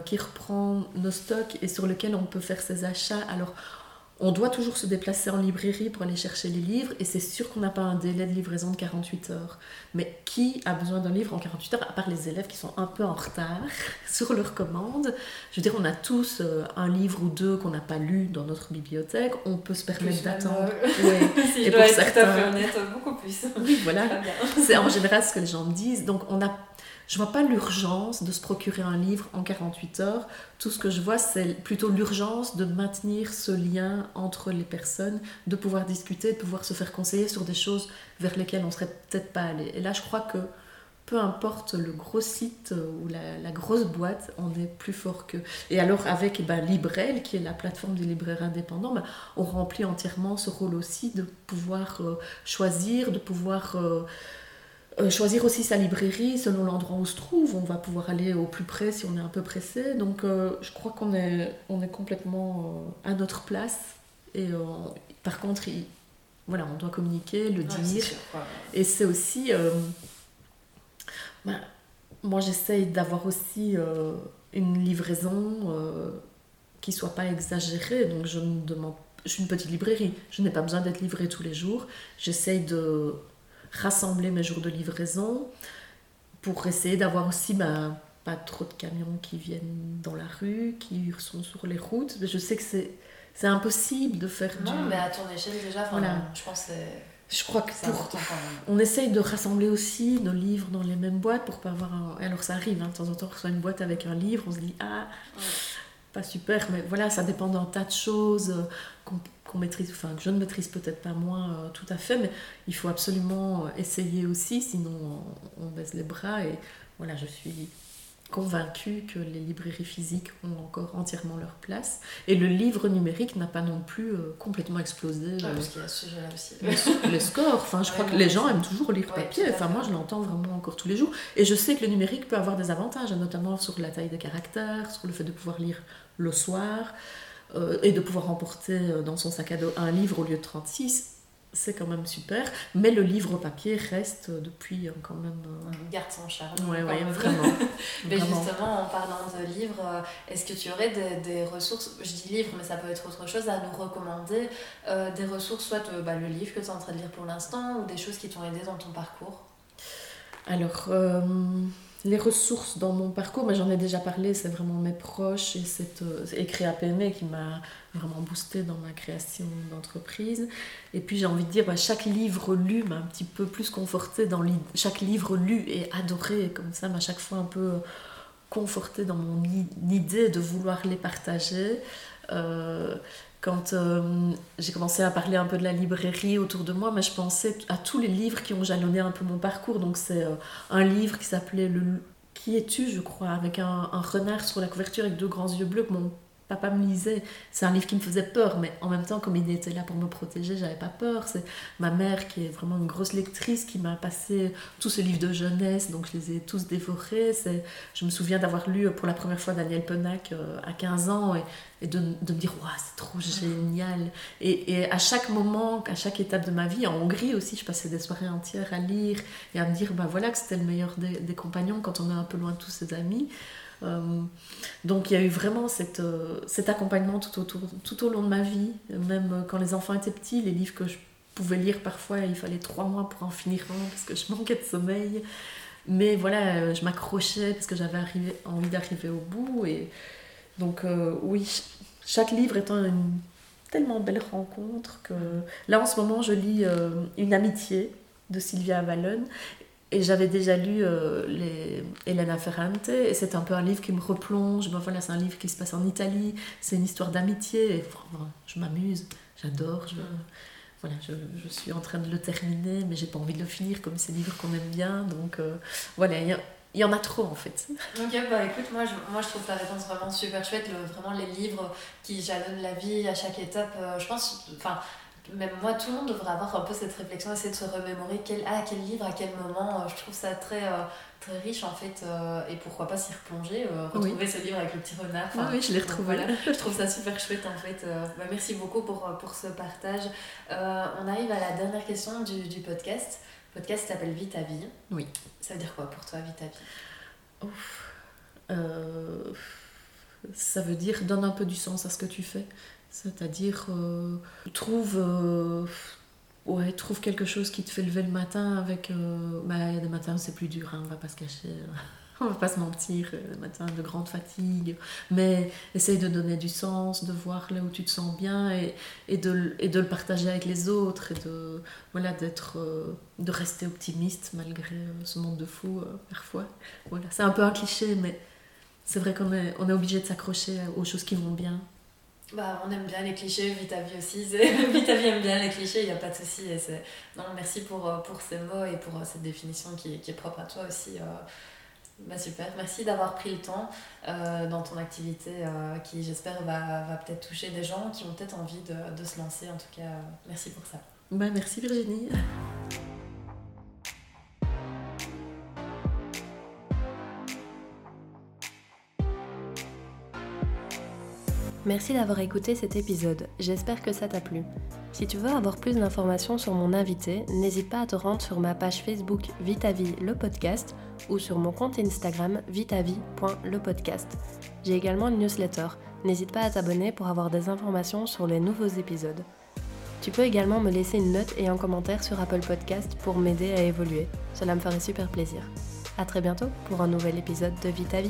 qui reprend nos stocks et sur lequel on peut faire ses achats. Alors, on doit toujours se déplacer en librairie pour aller chercher les livres et c'est sûr qu'on n'a pas un délai de livraison de 48 heures. Mais qui a besoin d'un livre en 48 heures, à part les élèves qui sont un peu en retard sur leur commande Je veux dire, on a tous euh, un livre ou deux qu'on n'a pas lu dans notre bibliothèque, on peut se permettre d'attendre. Oui, si et je pour certains... honnête, beaucoup plus. Oui, voilà. C'est en général ce que les gens me disent. Donc on a je vois pas l'urgence de se procurer un livre en 48 heures. Tout ce que je vois, c'est plutôt l'urgence de maintenir ce lien entre les personnes, de pouvoir discuter, de pouvoir se faire conseiller sur des choses vers lesquelles on serait peut-être pas allé. Et là, je crois que peu importe le gros site ou la, grosse boîte, on est plus fort que. Et alors avec eh ben, Librel, qui est la plateforme des libraires indépendants, ben, on remplit entièrement ce rôle aussi de pouvoir euh, choisir, de pouvoir euh, euh, choisir aussi sa librairie selon l'endroit où on se trouve. On va pouvoir aller au plus près si on est un peu pressé. Donc euh, je crois qu'on est, on est complètement euh, à notre place. Et par contre, voilà, on doit communiquer, le dire. Et c'est aussi... Ben, moi, j'essaye d'avoir aussi une livraison qui soit pas exagérée. Donc je ne demande... Je suis une petite librairie. Je n'ai pas besoin d'être livrée tous les jours. J'essaye de rassembler mes jours de livraison pour essayer d'avoir aussi pas trop de camions qui viennent dans la rue, qui sont sur les routes. Je sais que c'est, c'est impossible de faire non, mais à ton échelle déjà, voilà. je pense que je crois que pour... on essaye de rassembler aussi nos livres dans les mêmes boîtes pour pas avoir un... Alors ça arrive, hein, de temps en temps, on reçoit une boîte avec un livre, on se dit ah, pas super, mais voilà, ça dépend d'un tas de choses euh, qu'on qu'on maîtrise, enfin que je ne maîtrise peut-être pas moins euh, tout à fait, mais il faut absolument euh, essayer aussi, sinon on, baisse les bras. Et voilà, je suis convaincue que les librairies physiques ont encore entièrement leur place. Et le livre numérique n'a pas non plus euh, complètement explosé. Ah, parce qu'il y a ce sujet-là aussi. Les, scores, enfin, je crois que les gens aiment toujours lire papier. Enfin, moi, je l'entends vraiment encore tous les jours. Et je sais que le numérique peut avoir des avantages, notamment sur la taille des caractères, sur le fait de pouvoir lire le soir. Euh, et de pouvoir emporter euh, dans son sac à dos un livre au lieu de 36, c'est quand même super. Mais le livre papier reste euh, depuis quand même. Garde son charme. Oui, ouais, vraiment. mais justement, en parlant de livres, est-ce que tu aurais des, des, ressources, je dis livres, mais ça peut être autre chose, à nous recommander Des ressources, soit bah, le livre que tu es en train de lire pour l'instant, ou des choses qui t'ont aidé dans ton parcours? Alors les ressources dans mon parcours, mais j'en ai déjà parlé, c'est vraiment mes proches et c'est euh, à PME qui m'a vraiment boosté dans ma création d'entreprise. Et puis j'ai envie de dire, bah, chaque livre lu m'a un petit peu plus conforté dans chaque livre lu et adoré, comme ça m'a chaque fois un peu conforté dans mon idée de vouloir les partager. Euh, quand euh, j'ai commencé à parler un peu de la librairie autour de moi, mais je pensais à tous les livres qui ont jalonné un peu mon parcours. Donc c'est euh, un livre qui s'appelait le Qui es-tu, je crois, avec un, renard sur la couverture avec deux grands yeux bleus que mon papa me lisait. C'est un livre qui me faisait peur, mais en même temps, comme il était là pour me protéger, j'avais pas peur. C'est ma mère qui est vraiment une grosse lectrice qui m'a passé tous ces livres de jeunesse, donc je les ai tous dévorés. Je me souviens d'avoir lu pour la première fois Daniel Pennac euh, à 15 ans et, et de, de, me dire, waouh, c'est trop génial. Et, et, à chaque moment, à chaque étape de ma vie, en Hongrie aussi, je passais des soirées entières à lire et à me dire, ben voilà, que c'était le meilleur des, des compagnons quand on est un peu loin de tous ses amis. Euh, donc il y a eu vraiment cette, euh, cet accompagnement tout, autour, tout au long de ma vie, même quand les enfants étaient petits, les livres que je pouvais lire parfois, il fallait trois mois pour en finir un parce que je manquais de sommeil. Mais voilà, euh, je m'accrochais parce que j'avais envie d'arriver au bout. Et donc oui, chaque livre étant une tellement belle rencontre que là en ce moment je lis Une amitié de Sylvia Avalon et j'avais déjà lu euh, les Elena Ferrante, et c'est un peu un livre qui me replonge. Ben voilà, c'est un livre qui se passe en Italie, c'est une histoire d'amitié, et je m'amuse, j'adore. Je, voilà, je, suis en train de le terminer, mais j'ai pas envie de le finir comme ces livres qu'on aime bien. Donc euh, voilà, il y, y, en a trop en fait. Ok, bah écoute, moi je, moi je trouve ta réponse vraiment super chouette. vraiment les livres qui jalonnent la vie à chaque étape, euh, je pense, enfin même moi, tout le monde devrait avoir un peu cette réflexion, essayer de se remémorer quel, ah, quel livre, à quel moment. Je trouve ça très, très riche en fait, et pourquoi pas s'y replonger, retrouver ce livre avec le petit renard. oui, je l'ai retrouvé. Voilà, je trouve ça super chouette en fait. Bah, merci beaucoup pour, pour ce partage. on arrive à la dernière question du, du podcast. Le podcast s'appelle Vie ta vie. Oui. Ça veut dire quoi pour toi, Vie ta vie? Ouf. Euh, ça veut dire donne un peu du sens à ce que tu fais. C'est-à-dire, euh, trouve, euh, ouais, trouve quelque chose qui te fait lever le matin avec... bah, il y a des matins c'est plus dur, hein, on va pas se cacher. On va pas se mentir, le matin de grande fatigue, mais essaye de donner du sens, de voir là où tu te sens bien et, de, le partager avec les autres et de, voilà, d'être, de rester optimiste malgré ce monde de fou parfois. Voilà, c'est un peu un cliché, mais c'est vrai qu'on est, on est obligé de s'accrocher aux choses qui vont bien. Bah, on aime bien les clichés, Vita Vie aussi. Vita Vie aime bien les clichés, il n'y a pas de souci. Merci pour, euh, pour ces mots et pour euh, cette définition qui, est propre à toi aussi. Euh. Bah, super, merci d'avoir pris le temps dans ton activité qui, j'espère, va, va peut-être toucher des gens qui ont peut-être envie de, de, se lancer. En tout cas, merci pour ça. Bah, merci Virginie. Merci d'avoir écouté cet épisode, j'espère que ça t'a plu. Si tu veux avoir plus d'informations sur mon invité, n'hésite pas à te rendre sur ma page Facebook Vitavie le podcast ou sur mon compte Instagram vitavie.lepodcast. J'ai également une newsletter, n'hésite pas à t'abonner pour avoir des informations sur les nouveaux épisodes. Tu peux également me laisser une note et un commentaire sur Apple Podcast pour m'aider à évoluer, cela me ferait super plaisir. A très bientôt pour un nouvel épisode de Vitavie.